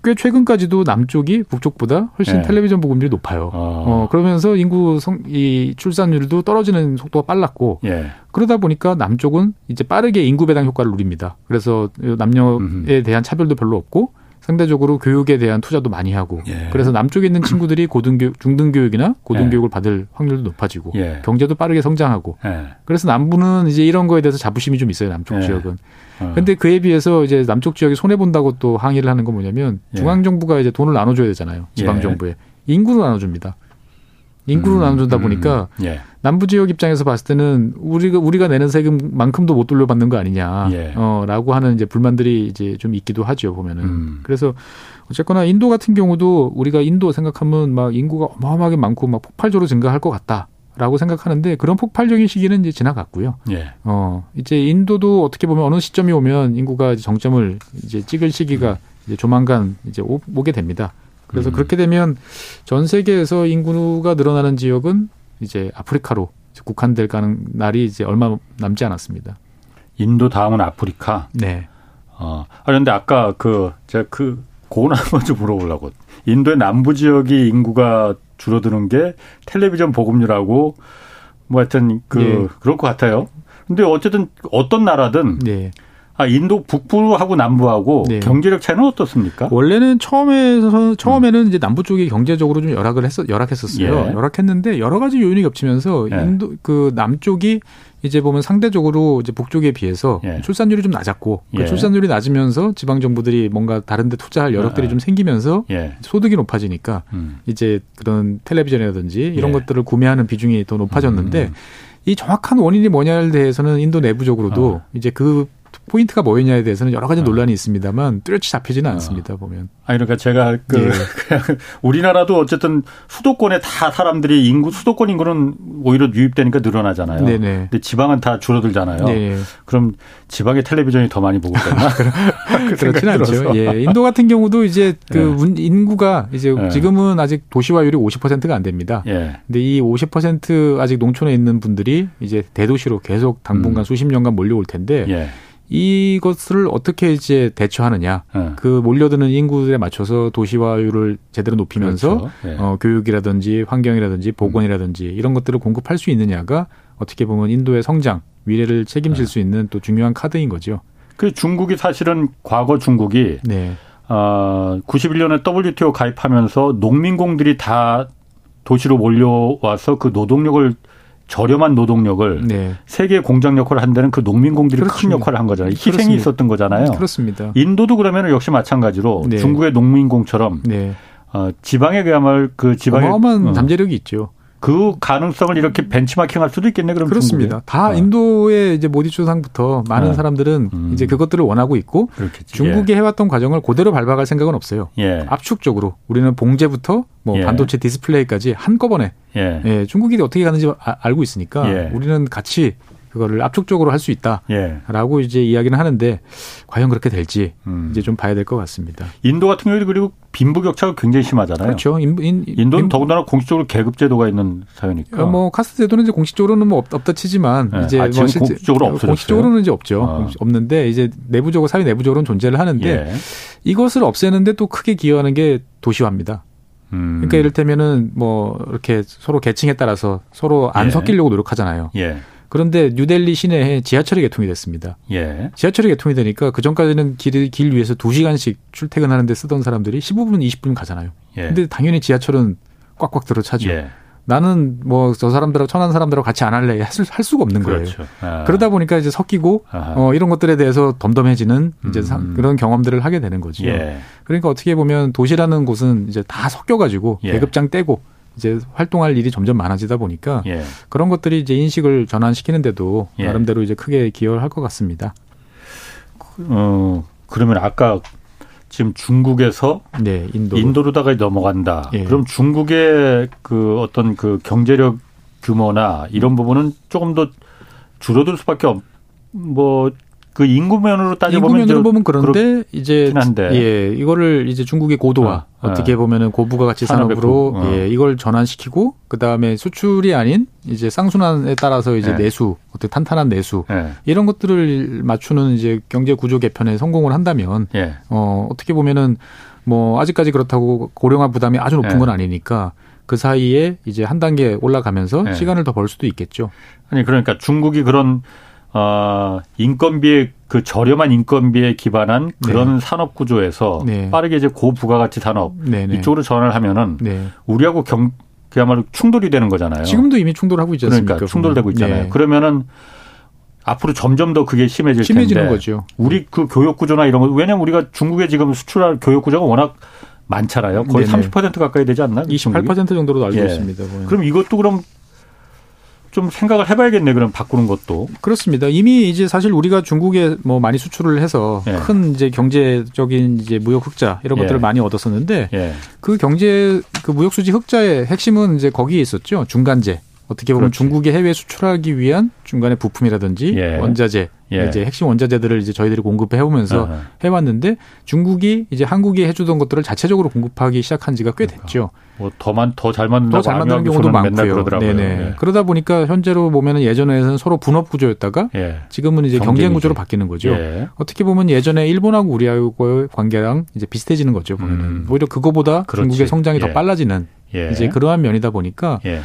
꽤 최근까지도 남쪽이 북쪽보다 훨씬 예. 텔레비전 보급률이 높아요. 아. 어, 그러면서 인구 성, 이 출산율도 떨어지는 속도가 빨랐고 예. 그러다 보니까 남쪽은 이제 빠르게 인구 배당 효과를 누립니다. 그래서 남녀에 대한 차별도 별로 없고 상대적으로 교육에 대한 투자도 많이 하고 예. 그래서 남쪽에 있는 친구들이 고등교육, 중등교육이나 고등교육을 예. 받을 확률도 높아지고 예. 경제도 빠르게 성장하고 예. 그래서 남부는 이제 이런 거에 대해서 자부심이 좀 있어요 남쪽 예. 지역은. 어. 근데 그에 비해서 이제 남쪽 지역이 손해 본다고 또 항의를 하는 건 뭐냐면 예. 중앙 정부가 이제 돈을 나눠줘야 되잖아요 지방 정부에 인구로 나눠줍니다. 인구로 음, 나눠준다 음, 보니까 음, 남부 지역 입장에서 봤을 때는 우리가 우리가 내는 세금만큼도 못 돌려받는 거 아니냐라고 예. 하는 이제 불만들이 이제 좀 있기도 하죠 보면은 음. 그래서 어쨌거나 인도 같은 경우도 우리가 인도 생각하면 막 인구가 어마어마하게 많고 막 폭발적으로 증가할 것 같다. 라고 생각하는데 그런 폭발적인 시기는 이제 지나갔고요. 예. 어, 이제 인도도 어떻게 보면 어느 시점이 오면 인구가 정점을 이제 찍을 시기가 이제 조만간 이제 오, 오게 됩니다. 그래서 음. 그렇게 되면 전 세계에서 인구가 늘어나는 지역은 이제 아프리카로 국한될 가능 날이 이제 얼마 남지 않았습니다. 인도 다음은 아프리카. 네. 어. 아 그런데 아까 그 제가 그 고건 한번 좀 물어보려고. 인도의 남부 지역이 인구가 줄어드는 게 텔레비전 보급률하고 뭐 하여튼 그 네. 그럴 것 같아요. 근데 어쨌든 어떤 나라든 네. 아, 인도 북부하고 남부하고 네. 경제력 차이는 어떻습니까? 원래는 처음에서 처음에는 음. 이제 남부 쪽이 경제적으로 좀 열악을 했었 열악했었어요. 예. 열악했는데 여러 가지 요인이 겹치면서 예. 인도 그 남쪽이 이제 보면 상대적으로 이제 북쪽에 비해서 예. 출산율이 좀 낮았고 그 예. 출산율이 낮으면서 지방 정부들이 뭔가 다른데 투자할 여력들이 아. 좀 생기면서 예. 소득이 높아지니까 음. 이제 그런 텔레비전이라든지 이런 예. 것들을 구매하는 비중이 더 높아졌는데 음. 이 정확한 원인이 뭐냐에 대해서는 인도 내부적으로도 어. 이제 그 포인트가 뭐였냐에 대해서는 여러 가지 어. 논란이 있습니다만 뚜렷이 잡히지는 어. 않습니다 보면. 아 그러니까 제가 그 예. 그냥 (laughs) 우리나라도 어쨌든 수도권에 다 사람들이 인구 수도권 인구는 오히려 유입되니까 늘어나잖아요. 네네. 근데 지방은 다 줄어들잖아요. 네. 그럼 지방의 텔레비전이 더 많이 보고 있나? (laughs) (laughs) 그 그렇진 않죠. 예. 인도 같은 경우도 이제 그 예. 인구가 이제 예. 지금은 아직 도시화율이 50%가 안 됩니다. 예. 근데 이 50% 아직 농촌에 있는 분들이 이제 대도시로 계속 당분간 음. 수십 년간 몰려올 텐데. 예. 이것을 어떻게 이제 대처하느냐. 네. 그 몰려드는 인구에 맞춰서 도시화율을 제대로 높이면서 그렇죠. 네. 어, 교육이라든지 환경이라든지 보건이라든지 이런 것들을 공급할 수 있느냐가 어떻게 보면 인도의 성장, 미래를 책임질 네. 수 있는 또 중요한 카드인 거죠. 그 중국이 사실은 과거 중국이 네. 어, 91년에 WTO 가입하면서 농민공들이 다 도시로 몰려와서 그 노동력을 저렴한 노동력을 네. 세계 공장 역할을 한다는 그 농민공들이 그렇습니다. 큰 역할을 한 거잖아요. 희생이 그렇습니다. 있었던 거잖아요. 그렇습니다. 인도도 그러면 역시 마찬가지로 네. 중국의 농민공처럼 네. 어, 지방에 그야말로 그 지방에 어마어마한 어. 잠재력이 있죠. 그 가능성을 이렇게 벤치마킹할 수도 있겠네. 그럼 그렇습니다. 중국에. 다 어. 인도의 이제 모디 조상부터 많은 어. 사람들은 음. 이제 그것들을 원하고 있고 그렇겠지. 중국이 예. 해왔던 과정을 그대로 밟아갈 생각은 없어요. 예. 압축적으로 우리는 봉제부터 뭐 예. 반도체 디스플레이까지 한꺼번에 예. 예. 중국이 어떻게 가는지 아, 알고 있으니까 예. 우리는 같이 그거를 압축적으로 할 수 있다라고 예. 이제 이야기는 하는데 과연 그렇게 될지 음. 이제 좀 봐야 될 것 같습니다. 인도 같은 경우에 그리고 빈부격차가 굉장히 심하잖아요. 그렇죠. 인, 인, 도는 빈, 더군다나 공식적으로 계급 제도가 있는 사회니까. 어, 뭐 카스트 제도는 이제 공식적으로는 뭐 없, 다 치지만 네. 이제 아, 뭐 공식적으로 없어졌어요. 공식적으로는 이제 없죠. 아. 없는데 이제 내부적으로 사회 내부적으로는 존재를 하는데 예. 이것을 없애는데 또 크게 기여하는 게 도시화입니다. 음. 그러니까 이를테면은 뭐 이렇게 서로 계층에 따라서 서로 안 예. 섞이려고 노력하잖아요. 예. 그런데 뉴델리 시내에 지하철이 개통이 됐습니다. 예. 지하철이 개통이 되니까 그 전까지는 길, 길 위에서 2시간씩 출퇴근하는데 쓰던 사람들이 15분, 20분 가잖아요. 예. 근데 당연히 지하철은 꽉꽉 들어 차죠. 예. 나는 뭐 저 사람들하고 천한 사람들하고 같이 안 할래 할, 할 수가 없는 거예요. 그렇죠. 아. 그러다 보니까 이제 섞이고 어, 이런 것들에 대해서 덤덤해지는 이제 음. 그런 경험들을 하게 되는 거죠. 예. 그러니까 어떻게 보면 도시라는 곳은 이제 다 섞여가지고 예. 계급장 떼고 이제 활동할 일이 점점 많아지다 보니까 예. 그런 것들이 이제 인식을 전환시키는데도 예. 나름대로 이제 크게 기여를 할 것 같습니다. 어 그러면 아까 지금 중국에서 네, 인도로. 인도로다가 넘어간다. 예. 그럼 중국의 그 어떤 그 경제력 규모나 이런 부분은 조금 더 줄어들 수밖에 없. 뭐 그 인구면으로 따져보면 인구면으로 보면 그런데 이제 한데. 예 이거를 이제 중국의 고도화 어, 떻게 어. 보면은 고부가가치 산업으로 어. 예 이걸 전환시키고 그 다음에 수출이 아닌 이제 쌍순환에 따라서 이제 예. 내수 어떻게 탄탄한 내수 예. 이런 것들을 맞추는 이제 경제 구조 개편에 성공을 한다면 예. 어 어떻게 보면은 뭐 아직까지 그렇다고 고령화 부담이 아주 높은 예. 건 아니니까 그 사이에 이제 한 단계 올라가면서 예. 시간을 더 벌 수도 있겠죠. 아니 그러니까 중국이 그런 어, 인건비의 그 저렴한 인건비에 기반한 그런 네. 산업 구조에서 네. 빠르게 이제 고부가가치 산업 네네. 네. 이쪽으로 전환을 하면은 네. 우리하고 경 그야말로 충돌이 되는 거잖아요. 지금도 이미 충돌하고 있지 않습니까? 그러니까 충돌되고 있잖아요. 네. 그러면은 앞으로 점점 더 그게 심해질 심해지는 텐데 거죠. 우리 그 교육 구조나 이런 거 왜냐면 우리가 중국에 지금 수출할 교육 구조가 워낙 많잖아요. 거의 네네. 30% 가까이 되지 않나? 28% 정도로 알고 예. 있습니다. 그럼 이것도 그럼 좀 생각을 해봐야겠네. 그럼 바꾸는 것도. 그렇습니다. 이미 이제 사실 우리가 중국에 뭐 많이 수출을 해서 예. 큰 이제 경제적인 이제 무역 흑자 이런 예. 것들을 많이 얻었었는데 예. 그 경제 그 무역 수지 흑자의 핵심은 이제 거기에 있었죠. 중간재. 어떻게 보면 그렇지. 중국에 해외 수출하기 위한 중간에 부품이라든지 예. 원자재 예. 이제 핵심 원자재들을 이제 저희들이 공급해 오면서 해왔는데 중국이 이제 한국이 해주던 것들을 자체적으로 공급하기 시작한 지가 꽤 그러니까. 됐죠. 뭐 더만 더 잘 만든다고 더잘 만드는 경우도 많고요. 네네. 네. 그러다 보니까 현재로 보면은 예전에는 서로 분업 구조였다가 예. 지금은 이제 경쟁 구조로 바뀌는 거죠. 예. 어떻게 보면 예전에 일본하고 우리하고의 관계랑 이제 비슷해지는 거죠. 보면은 음. 오히려 그거보다 그렇지. 중국의 성장이 더 예. 빨라지는 예. 이제 그러한 면이다 보니까 예.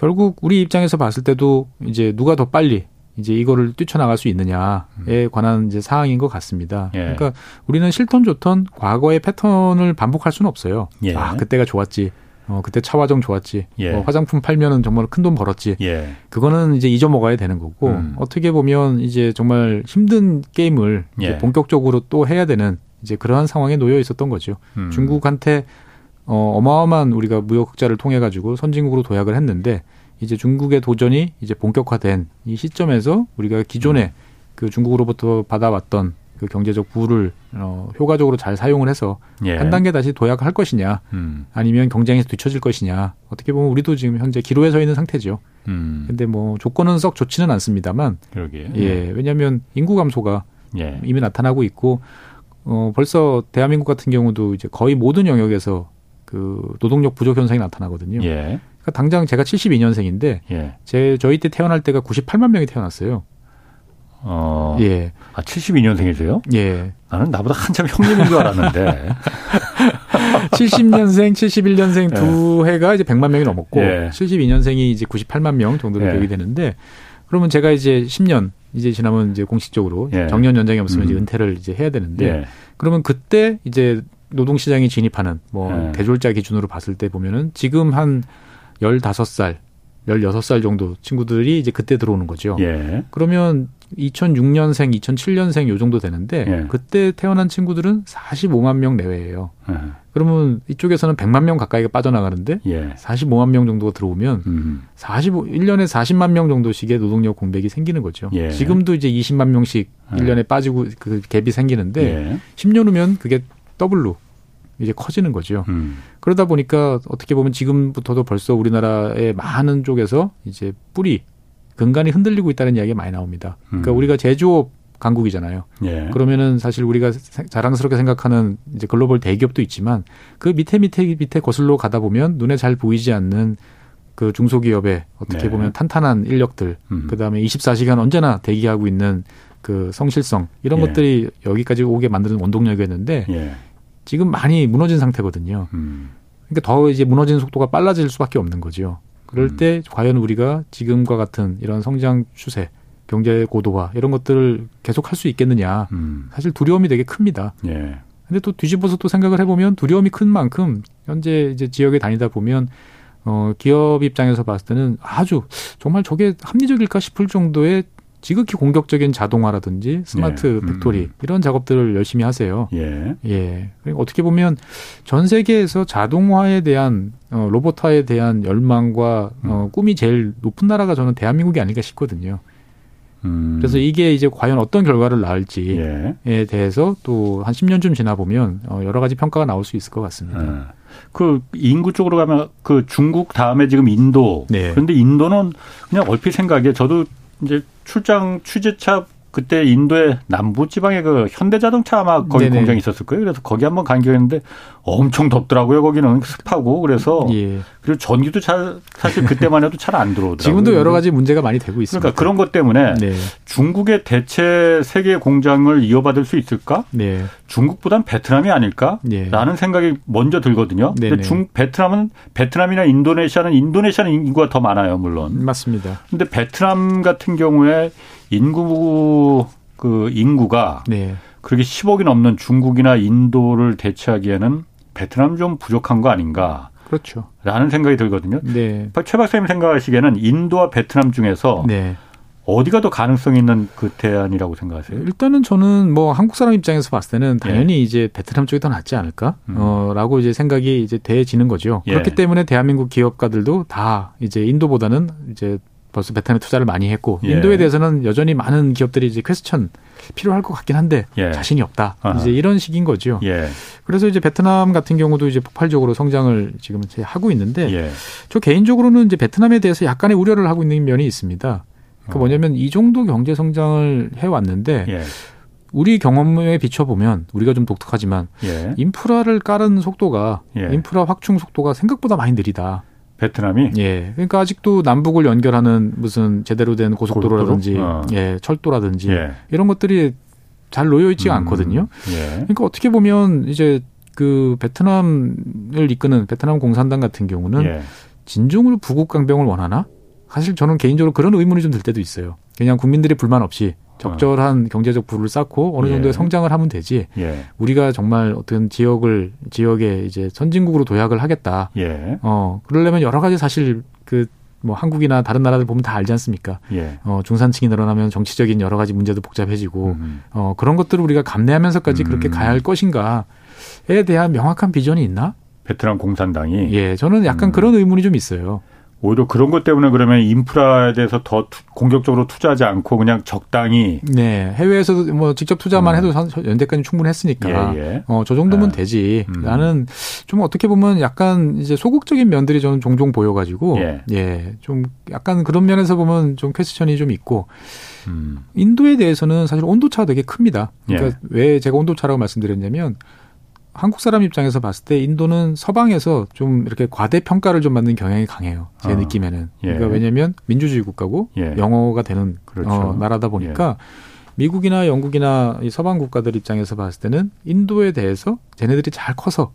결국 우리 입장에서 봤을 때도 이제 누가 더 빨리 이제 이거를 뛰쳐나갈 수 있느냐에 음. 관한 이제 사항인 것 같습니다. 예. 그러니까 우리는 싫던 좋던 과거의 패턴을 반복할 수는 없어요. 예. 아 그때가 좋았지. 어 그때 차화정 좋았지. 예. 어, 화장품 팔면은 정말 큰 돈 벌었지. 예. 그거는 이제 잊어먹어야 되는 거고 음. 어떻게 보면 이제 정말 힘든 게임을 이제 예. 본격적으로 또 해야 되는 이제 그러한 상황에 놓여 있었던 거죠. 음. 중국한테 어, 어마어마한 우리가 무역 흑자를 통해 가지고 선진국으로 도약을 했는데 이제 중국의 도전이 이제 본격화된 이 시점에서 우리가 기존에 음. 그 중국으로부터 받아왔던 그 경제적 부를 어, 효과적으로 잘 사용을 해서 예. 한 단계 다시 도약을 할 것이냐 음. 아니면 경쟁에서 뒤처질 것이냐 어떻게 보면 우리도 지금 현재 기로에 서 있는 상태죠. 음. 근데 뭐 조건은 썩 좋지는 않습니다만 그러게. 예 왜냐하면 인구 감소가 예. 이미 나타나고 있고 어 벌써 대한민국 같은 경우도 이제 거의 모든 영역에서 그 노동력 부족 현상이 나타나거든요. 예. 그러니까 당장 제가 72년생인데 예. 제 저희 때 태어날 때가 98만 명이 태어났어요. 어. 예. 아, 72년생이세요? 예. 나는 나보다 한참 형님인 줄 알았는데. (laughs) 70년생, 71년생 두 예. 해가 이제 100만 명이 넘었고 예. 72년생이 이제 98만 명 정도로 예. 되게 되는데 그러면 제가 이제 10년 이제 지나면 이제 공식적으로 예. 정년 연장이 없으면 음. 이제 은퇴를 이제 해야 되는데 예. 그러면 그때 이제 노동시장에 진입하는 뭐 네. 대졸자 기준으로 봤을 때 보면은 지금 한 열다섯 살 열여섯 살 정도 친구들이 이제 그때 들어오는 거죠. 예. 그러면 2006년생, 2007년생 요 정도 되는데 예. 그때 태어난 친구들은 45만 명 내외예요. 예. 그러면 이쪽에서는 100만 명 가까이가 빠져나가는데 예. 45만 명 정도가 들어오면 음. 45 1년에 40만 명 정도씩의 노동력 공백이 생기는 거죠. 예. 지금도 이제 20만 명씩 1년에 예. 빠지고 그 갭이 생기는데 10년 후면 그게 더블로 이제 커지는 거죠. 음. 그러다 보니까 어떻게 보면 지금부터도 벌써 우리나라의 많은 쪽에서 이제 뿌리 근간이 흔들리고 있다는 이야기가 많이 나옵니다. 그러니까 음. 우리가 제조업 강국이잖아요. 예. 그러면은 사실 우리가 자랑스럽게 생각하는 이제 글로벌 대기업도 있지만 그 밑에 밑에 밑에 거슬러 가다 보면 눈에 잘 보이지 않는 그 중소기업의 어떻게 네. 보면 탄탄한 인력들, 음. 그 다음에 24시간 언제나 대기하고 있는 그 성실성 이런 예. 것들이 여기까지 오게 만드는 원동력이었는데 예. 지금 많이 무너진 상태거든요. 음. 그러니까 더 이제 무너지는 속도가 빨라질 수밖에 없는 거죠. 그럴 음. 때 과연 우리가 지금과 같은 이런 성장 추세, 경제 고도화 이런 것들을 계속 할 수 있겠느냐. 음. 사실 두려움이 되게 큽니다. 예. 근데 또 뒤집어서 또 생각을 해보면 두려움이 큰 만큼 현재 이제 지역에 다니다 보면 어, 기업 입장에서 봤을 때는 아주 정말 저게 합리적일까 싶을 정도의 지극히 공격적인 자동화라든지 스마트 예. factory 음. 이런 작업들을 열심히 하세요. 예. 예. 그러니까 어떻게 보면 전 세계에서 자동화에 대한 어, 로봇화에 대한 열망과 음. 어, 꿈이 제일 높은 나라가 저는 대한민국이 아닐까 싶거든요. 음. 그래서 이게 이제 과연 어떤 결과를 낳을지에 예. 대해서 또 한 10년쯤 지나 보면 어, 여러 가지 평가가 나올 수 있을 것 같습니다. 예. 그 인구 쪽으로 가면 그 중국 다음에 지금 인도. 네. 그런데 인도는 그냥 얼핏 생각에 저도 이제 출장 취재차 그때 인도의 남부 지방에 그 현대자동차 아마 거기 네네. 공장이 있었을 거예요. 그래서 거기 한번 간격했는데 엄청 덥더라고요. 거기는 습하고 그래서 예. 그리고 전기도 잘 사실 그때만 해도 잘 안 들어오더라고요. 지금도 여러 가지 문제가 많이 되고 있습니다. 그러니까 그런 것 때문에 네. 중국의 대체 세계 공장을 이어받을 수 있을까? 네. 중국보단 베트남이 아닐까라는 네. 생각이 먼저 들거든요. 네네. 근데 중 베트남은 베트남이나 인도네시아는 인도네시아는 인구가 더 많아요, 물론. 맞습니다. 근데 베트남 같은 경우에 인구 그 인구가 네. 그렇게 10억이 넘는 중국이나 인도를 대체하기에는 베트남 좀 부족한 거 아닌가. 그렇죠. 라는 생각이 들거든요. 네. 최 박사님 생각하시기에는 인도와 베트남 중에서 네. 어디가 더 가능성 있는 그 대안이라고 생각하세요? 일단은 저는 뭐 한국 사람 입장에서 봤을 때는 당연히 예. 이제 베트남 쪽이 더 낫지 않을까? 음. 어 라고 이제 생각이 이제 돼지는 거죠. 예. 그렇기 때문에 대한민국 기업가들도 다 이제 인도보다는 이제 벌써 베트남에 투자를 많이 했고 예. 인도에 대해서는 여전히 많은 기업들이 이제 퀘스천 필요할 것 같긴 한데 예. 자신이 없다. 아하. 이제 이런 식인 거죠. 예. 그래서 이제 베트남 같은 경우도 이제 폭발적으로 성장을 지금 하고 있는데 예. 저 개인적으로는 이제 베트남에 대해서 약간의 우려를 하고 있는 면이 있습니다. 그 뭐냐면 이 정도 경제 성장을 해 왔는데 예. 우리 경험에 비춰보면 우리가 좀 독특하지만 예. 인프라를 깔은 속도가 인프라 확충 속도가 생각보다 많이 느리다. 베트남이? 예. 그러니까 아직도 남북을 연결하는 무슨 제대로 된 고속도로라든지 고속도로? 어. 예, 철도라든지 예. 이런 것들이 잘 놓여 있지가 음. 않거든요. 예. 그러니까 어떻게 보면 이제 그 베트남을 이끄는 베트남 공산당 같은 경우는 예. 진정으로 부국 강병을 원하나? 사실 저는 개인적으로 그런 의문이 좀 들 때도 있어요. 그냥 국민들이 불만 없이 적절한 어. 경제적 부를 쌓고 어느 정도의 예. 성장을 하면 되지. 예. 우리가 정말 어떤 지역을 지역에 이제 선진국으로 도약을 하겠다. 예. 어 그러려면 여러 가지 사실 그 뭐 한국이나 다른 나라들 보면 다 알지 않습니까? 예. 어 중산층이 늘어나면 정치적인 여러 가지 문제도 복잡해지고 음. 어 그런 것들을 우리가 감내하면서까지 음. 그렇게 가야 할 것인가에 대한 명확한 비전이 있나? 베트남 공산당이 예 저는 약간 음. 그런 의문이 좀 있어요. 오히려 그런 것 때문에 그러면 인프라에 대해서 더 투, 공격적으로 투자하지 않고 그냥 적당히 네 해외에서도 뭐 직접 투자만 음. 해도 여태까지 충분했으니까 예, 예. 어 저 정도면 예. 되지 음. 나는 좀 어떻게 보면 약간 이제 소극적인 면들이 저는 종종 보여가지고 예. 예좀 약간 그런 면에서 보면 좀 퀘스천이 좀 있고 음. 인도에 대해서는 사실 온도 차가 되게 큽니다 그러니까 예. 왜 제가 온도 차라고 말씀드렸냐면 한국 사람 입장에서 봤을 때 인도는 서방에서 좀 이렇게 과대 평가를 좀 받는 경향이 강해요. 제 어. 느낌에는. 예. 그러니까 왜냐하면 민주주의 국가고 예. 영어가 되는 그렇죠. 어, 나라다 보니까 예. 미국이나 영국이나 이 서방 국가들 입장에서 봤을 때는 인도에 대해서 쟤네들이 잘 커서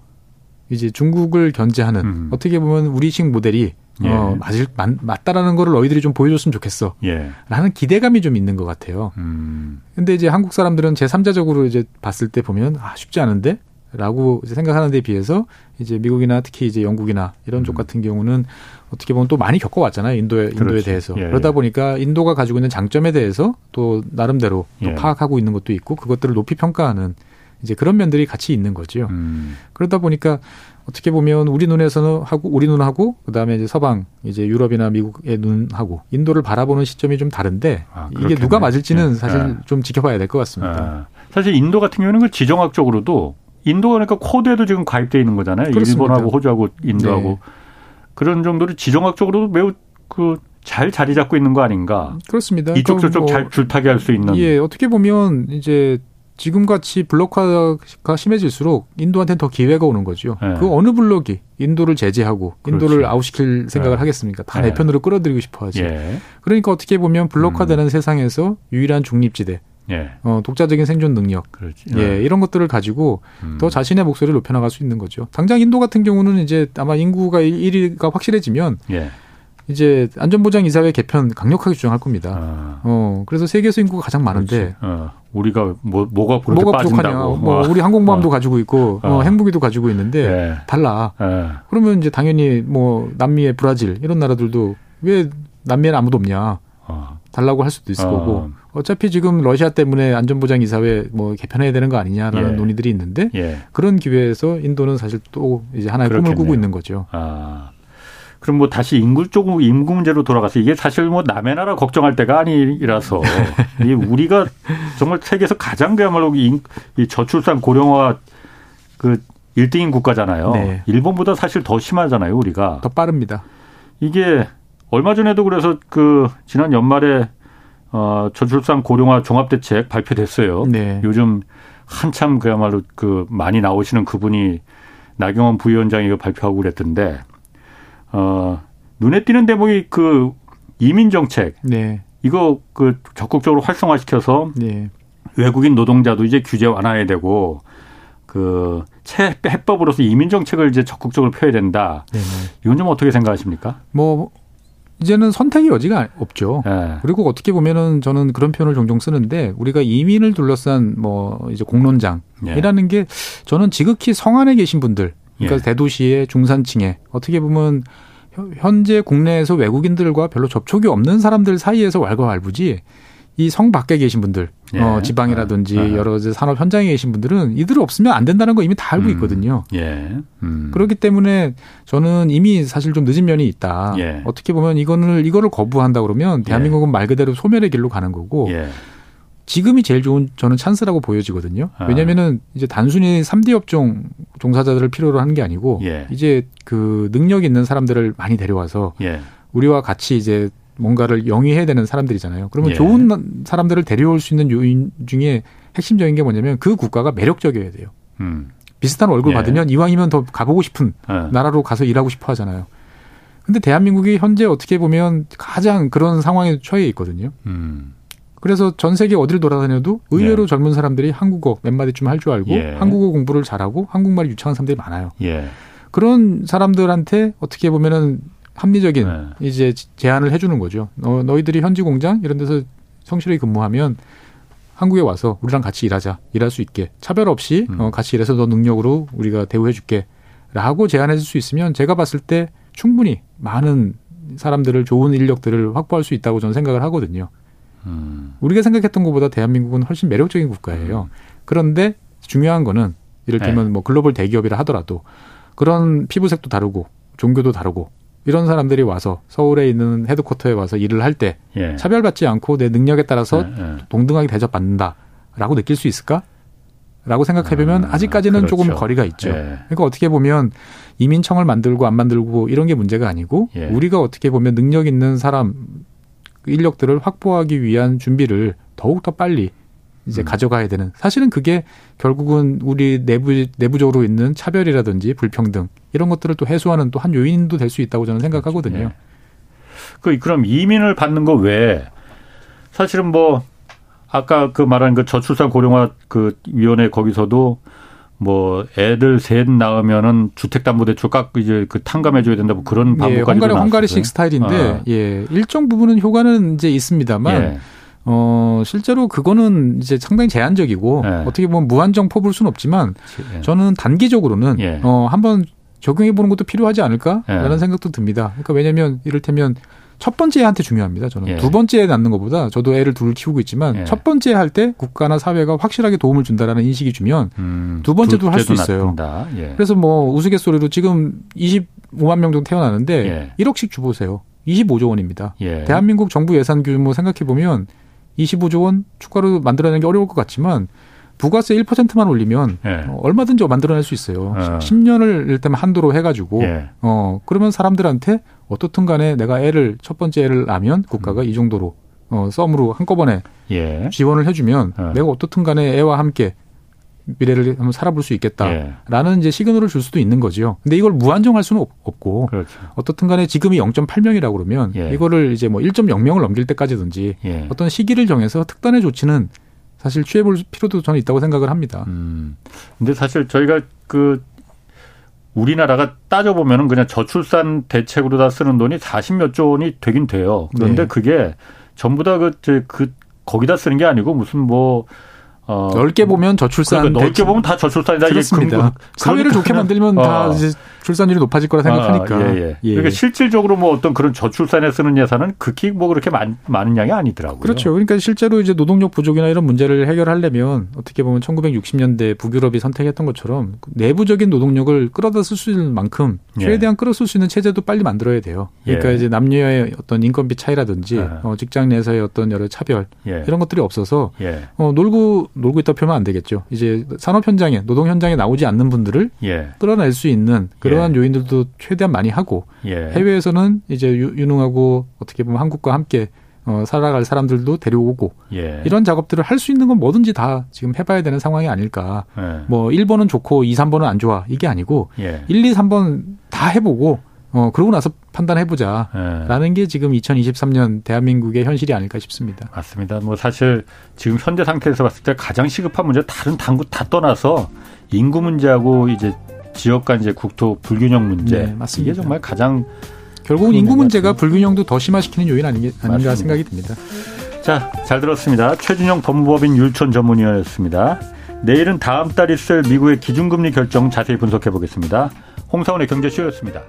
이제 중국을 견제하는 음. 어떻게 보면 우리식 모델이 예. 어, 맞을, 맞, 맞다라는 거를 너희들이 좀 보여줬으면 좋겠어. 예. 라는 기대감이 좀 있는 것 같아요. 음. 근데 이제 한국 사람들은 제3자적으로 이제 봤을 때 보면, 아, 쉽지 않은데? 라고 생각하는 데 비해서 이제 미국이나 특히 이제 영국이나 이런 쪽 음. 같은 경우는 어떻게 보면 또 많이 겪어왔잖아요. 인도에, 인도에 그렇지. 대해서. 예, 그러다 예. 보니까 인도가 가지고 있는 장점에 대해서 또 나름대로 또 예. 파악하고 있는 것도 있고 그것들을 높이 평가하는 이제 그런 면들이 같이 있는 거죠. 음. 그러다 보니까 어떻게 보면 우리 눈에서는 하고 우리 눈하고 그다음에 이제 서방 이제 유럽이나 미국의 눈하고 인도를 바라보는 시점이 좀 다른데 아, 이게 누가 맞을지는 예. 사실 예. 좀 지켜봐야 될 것 같습니다. 아. 사실 인도 같은 경우는 그 지정학적으로도 인도 그러니까 코드에도 지금 가입돼 있는 거잖아요. 그렇습니다. 일본하고 호주하고 인도하고 네. 그런 정도로 지정학적으로도 매우 그 잘 자리 잡고 있는 거 아닌가? 그렇습니다. 이쪽 저쪽 뭐, 잘 줄타기 할 수 있는. 예, 어떻게 보면 이제 지금 같이 블록화가 심해질수록 인도한테는 더 기회가 오는 거죠. 네. 그 어느 블록이 인도를 제재하고 인도를 그렇지. 아웃시킬 생각을 네. 하겠습니까? 다내 네. 편으로 끌어들이고 싶어 하지. 예. 그러니까 어떻게 보면 블록화되는 음. 세상에서 유일한 중립지대 예. 어, 독자적인 생존 능력, 그렇지. 예, 예, 이런 것들을 가지고 음. 더 자신의 목소리를 높여나갈 수 있는 거죠. 당장 인도 같은 경우는 이제 아마 인구가 1위가 확실해지면 예. 이제 안전보장 이사회 개편 강력하게 주장할 겁니다. 아. 어, 그래서 세계에서 인구가 가장 많은데 어, 우리가 뭐 뭐가 뭐가 부족하냐? 뭐 어. 우리 항공모함도 어. 가지고 있고 어. 어. 핵무기도 가지고 있는데 예. 달라. 예. 그러면 이제 당연히 뭐 남미의 브라질 이런 나라들도 왜 남미에는 아무도 없냐? 어. 달라고 할 수도 있을 거고 어차피 지금 러시아 때문에 안전보장 이사회 뭐 개편해야 되는 거 아니냐라는 예. 논의들이 있는데 예. 그런 기회에서 인도는 사실 또 이제 하나의 그렇겠네요. 꿈을 꾸고 있는 거죠. 아. 그럼 뭐 다시 인구 쪽 인구 문제로 돌아가서 이게 사실 뭐 남의 나라 걱정할 때가 아니라서 이 우리가 정말 세계에서 가장 그야말로 이, 이 저출산 고령화 그 1등인 국가잖아요. 네. 일본보다 사실 더 심하잖아요, 우리가. 더 빠릅니다. 이게 얼마 전에도 그래서 그 지난 연말에 어, 저출산 고령화 종합대책 발표됐어요. 네. 요즘 한참 그야말로 그 많이 나오시는 그분이 나경원 부위원장이 이거 발표하고 그랬던데, 어, 눈에 띄는 대목이 그 이민 정책. 네. 이거 그 적극적으로 활성화시켜서 네. 외국인 노동자도 이제 규제 완화해야 되고 그 해법으로서 이민 정책을 이제 적극적으로 펴야 된다. 네 이건 좀 어떻게 생각하십니까? 뭐 이제는 선택의 여지가 없죠. 네. 그리고 어떻게 보면은 저는 그런 표현을 종종 쓰는데 우리가 이민을 둘러싼 뭐 이제 공론장이라는 예. 게 저는 지극히 성안에 계신 분들 그러니까 예. 대도시의 중산층에 어떻게 보면 현재 국내에서 외국인들과 별로 접촉이 없는 사람들 사이에서 왈가왈부지 이 성 밖에 계신 분들, 예. 어, 지방이라든지 아. 여러 산업 현장에 계신 분들은 이들 없으면 안 된다는 거 이미 다 알고 음. 있거든요. 음. 예. 음. 그렇기 때문에 저는 이미 사실 좀 늦은 면이 있다. 예. 어떻게 보면 이거를 이거를 거부한다 그러면 대한민국은 말 그대로 소멸의 길로 가는 거고 예. 지금이 제일 좋은 저는 찬스라고 보여지거든요. 아. 왜냐면은 이제 단순히 3D 업종 종사자들을 필요로 하는 게 아니고 예. 이제 그 능력 있는 사람들을 많이 데려와서 예. 우리와 같이 이제 뭔가를 영위해야 되는 사람들이잖아요. 그러면 예. 좋은 사람들을 데려올 수 있는 요인 중에 핵심적인 게 뭐냐면 그 국가가 매력적이어야 돼요. 음. 비슷한 월급 예. 받으면 이왕이면 더 가보고 싶은 예. 나라로 가서 일하고 싶어 하잖아요. 근데 대한민국이 현재 어떻게 보면 가장 그런 상황에 처해 있거든요. 음. 그래서 전 세계 어디를 돌아다녀도 의외로 예. 젊은 사람들이 한국어 몇 마디 좀할줄 알고 예. 한국어 공부를 잘하고 한국말이 유창한 사람들이 많아요. 예. 그런 사람들한테 어떻게 보면은 합리적인 네. 이제 제안을 해주는 거죠. 너, 너희들이 현지 공장 이런 데서 성실히 근무하면 한국에 와서 우리랑 같이 일하자, 일할 수 있게 차별 없이 음. 어, 같이 일해서 너 능력으로 우리가 대우해줄게.라고 제안해 줄 수 있으면 제가 봤을 때 충분히 많은 사람들을 좋은 인력들을 확보할 수 있다고 저는 생각을 하거든요. 음. 우리가 생각했던 것보다 대한민국은 훨씬 매력적인 국가예요. 음. 그런데 중요한 거는 이를테면 네. 뭐 글로벌 대기업이라 하더라도 그런 피부색도 다르고 종교도 다르고 이런 사람들이 와서 서울에 있는 헤드쿼터에 와서 일을 할때 예. 차별받지 않고 내 능력에 따라서 예, 예. 동등하게 대접받는다라고 느낄 수 있을까? 라고 생각해보면 음, 아직까지는 그렇죠. 조금 거리가 있죠. 예. 그러니까 어떻게 보면 이민청을 만들고 안 만들고 이런 게 문제가 아니고 예. 우리가 어떻게 보면 능력 있는 사람 인력들을 확보하기 위한 준비를 더욱 더 빨리 이제 음. 가져가야 되는 사실은 그게 결국은 우리 내부 내부적으로 있는 차별이라든지 불평등 이런 것들을 또 해소하는 또 한 요인도 될 수 있다고 저는 생각하거든요. 그렇죠. 네. 그 그럼 이민을 받는 거 외에 사실은 뭐 아까 그 말한 그 저출산 고령화 그 위원회 거기서도 뭐 애들 셋 낳으면은 주택담보대출 깎 이제 그 탕감해줘야 된다고 그런 방법까지 예, 헝가리 헝가리식 스타일인데 아. 예 일정 부분은 효과는 이제 있습니다만 예. 어 실제로 그거는 이제 상당히 제한적이고 예. 어떻게 보면 무한정 퍼부을 수는 없지만 예. 저는 단기적으로는 예. 어 한번 적용해 보는 것도 필요하지 않을까라는 예. 생각도 듭니다. 그러니까 왜냐하면 이를테면 첫 번째 애한테 중요합니다. 저는 예. 두 번째 애 낳는 것보다 저도 애를 둘 키우고 있지만 예. 첫 번째 할 때 국가나 사회가 확실하게 도움을 준다라는 인식이 주면 음, 두 번째도 할 수 있어요. 예. 그래서 뭐 우스갯소리로 지금 25만 명 정도 태어나는데 1억씩 주보세요. 25조 원입니다. 예. 대한민국 정부 예산 규모 생각해 보면 25조 원 추가로 만들어내는 게 어려울 것 같지만 부가세 1%만 올리면 예. 어, 얼마든지 만들어낼 수 있어요. 어. 10년을 일테면 한도로 해가지고 예. 어 그러면 사람들한테 어떻든 간에 내가 애를 첫 번째 애를 낳으면 국가가 음. 이 정도로 어 썸으로 한꺼번에 예. 지원을 해주면 어. 내가 어떻든 간에 애와 함께 미래를 한번 살아볼 수 있겠다라는 예. 이제 시그널을 줄 수도 있는 거죠. 근데 이걸 무한정할 수는 없 고 그렇죠. 어떻든 간에 지금이 0.8명이라고 그러면 예. 이거를 이제 뭐 1.0명을 넘길 때까지든지 예. 어떤 시기를 정해서 특단의 조치는 사실 취해볼 필요도 저는 있다고 생각을 합니다. 음. 근데 사실 저희가 그 우리나라가 따져보면은 그냥 저출산 대책으로 다 쓰는 돈이 40몇 조 원이 되긴 돼요. 그런데 네. 그게 전부 다 그, 그, 거기다 쓰는 게 아니고 무슨 뭐 어, 넓게 보면 저출산 그러니까 넓게 보면 다 저출산이다. 그렇습니다. 금, 사회를 좋게 만들면 어. 다 이제 출산율이 높아질 거라 생각하니까. 아, 예, 예. 예. 그러니까 실질적으로 뭐 어떤 그런 저출산에 쓰는 예산은 극히 뭐 그렇게 많, 많은 양이 아니더라고요. 그렇죠. 그러니까 실제로 이제 노동력 부족이나 이런 문제를 해결하려면 어떻게 보면 1960년대 북유럽이 선택했던 것처럼 내부적인 노동력을 끌어다 쓸 수 있는 만큼 예. 최대한 끌어 쓸 수 있는 체제도 빨리 만들어야 돼요. 그러니까 예. 이제 남녀의 어떤 인건비 차이라든지 아. 어, 직장 내에서의 어떤 여러 차별 예. 이런 것들이 없어서 어, 놀고 놀고 있다 표현은 안 되겠죠. 이제 산업 현장에 노동 현장에 나오지 않는 분들을 예. 끌어낼 수 있는 그러한 예. 요인들도 최대한 많이 하고 예. 해외에서는 이제 유능하고 어떻게 보면 한국과 함께 어, 살아갈 사람들도 데려오고 예. 이런 작업들을 할 수 있는 건 뭐든지 다 지금 해봐야 되는 상황이 아닐까. 예. 뭐 1번은 좋고 2, 3번은 안 좋아 이게 아니고 예. 1, 2, 3번 다 해보고 어, 그러고 나서 판단해보자라는 네. 게 지금 2023년 대한민국의 현실이 아닐까 싶습니다. 맞습니다. 뭐 사실 지금 현재 상태에서 봤을 때 가장 시급한 문제 다른 당구 다 떠나서 인구 문제하고 이제 지역 간 이제 국토 불균형 문제 네, 맞습니다. 이게 정말 가장 결국은 인구 문제가 불균형도 더 심화시키는 요인 아닌가 맞습니다. 생각이 듭니다. 자, 잘 들었습니다. 최준영 법무법인 율촌 전문위원이었습니다. 내일은 다음 달 있을 미국의 기준금리 결정 자세히 분석해 보겠습니다. 홍사원의 경제쇼였습니다.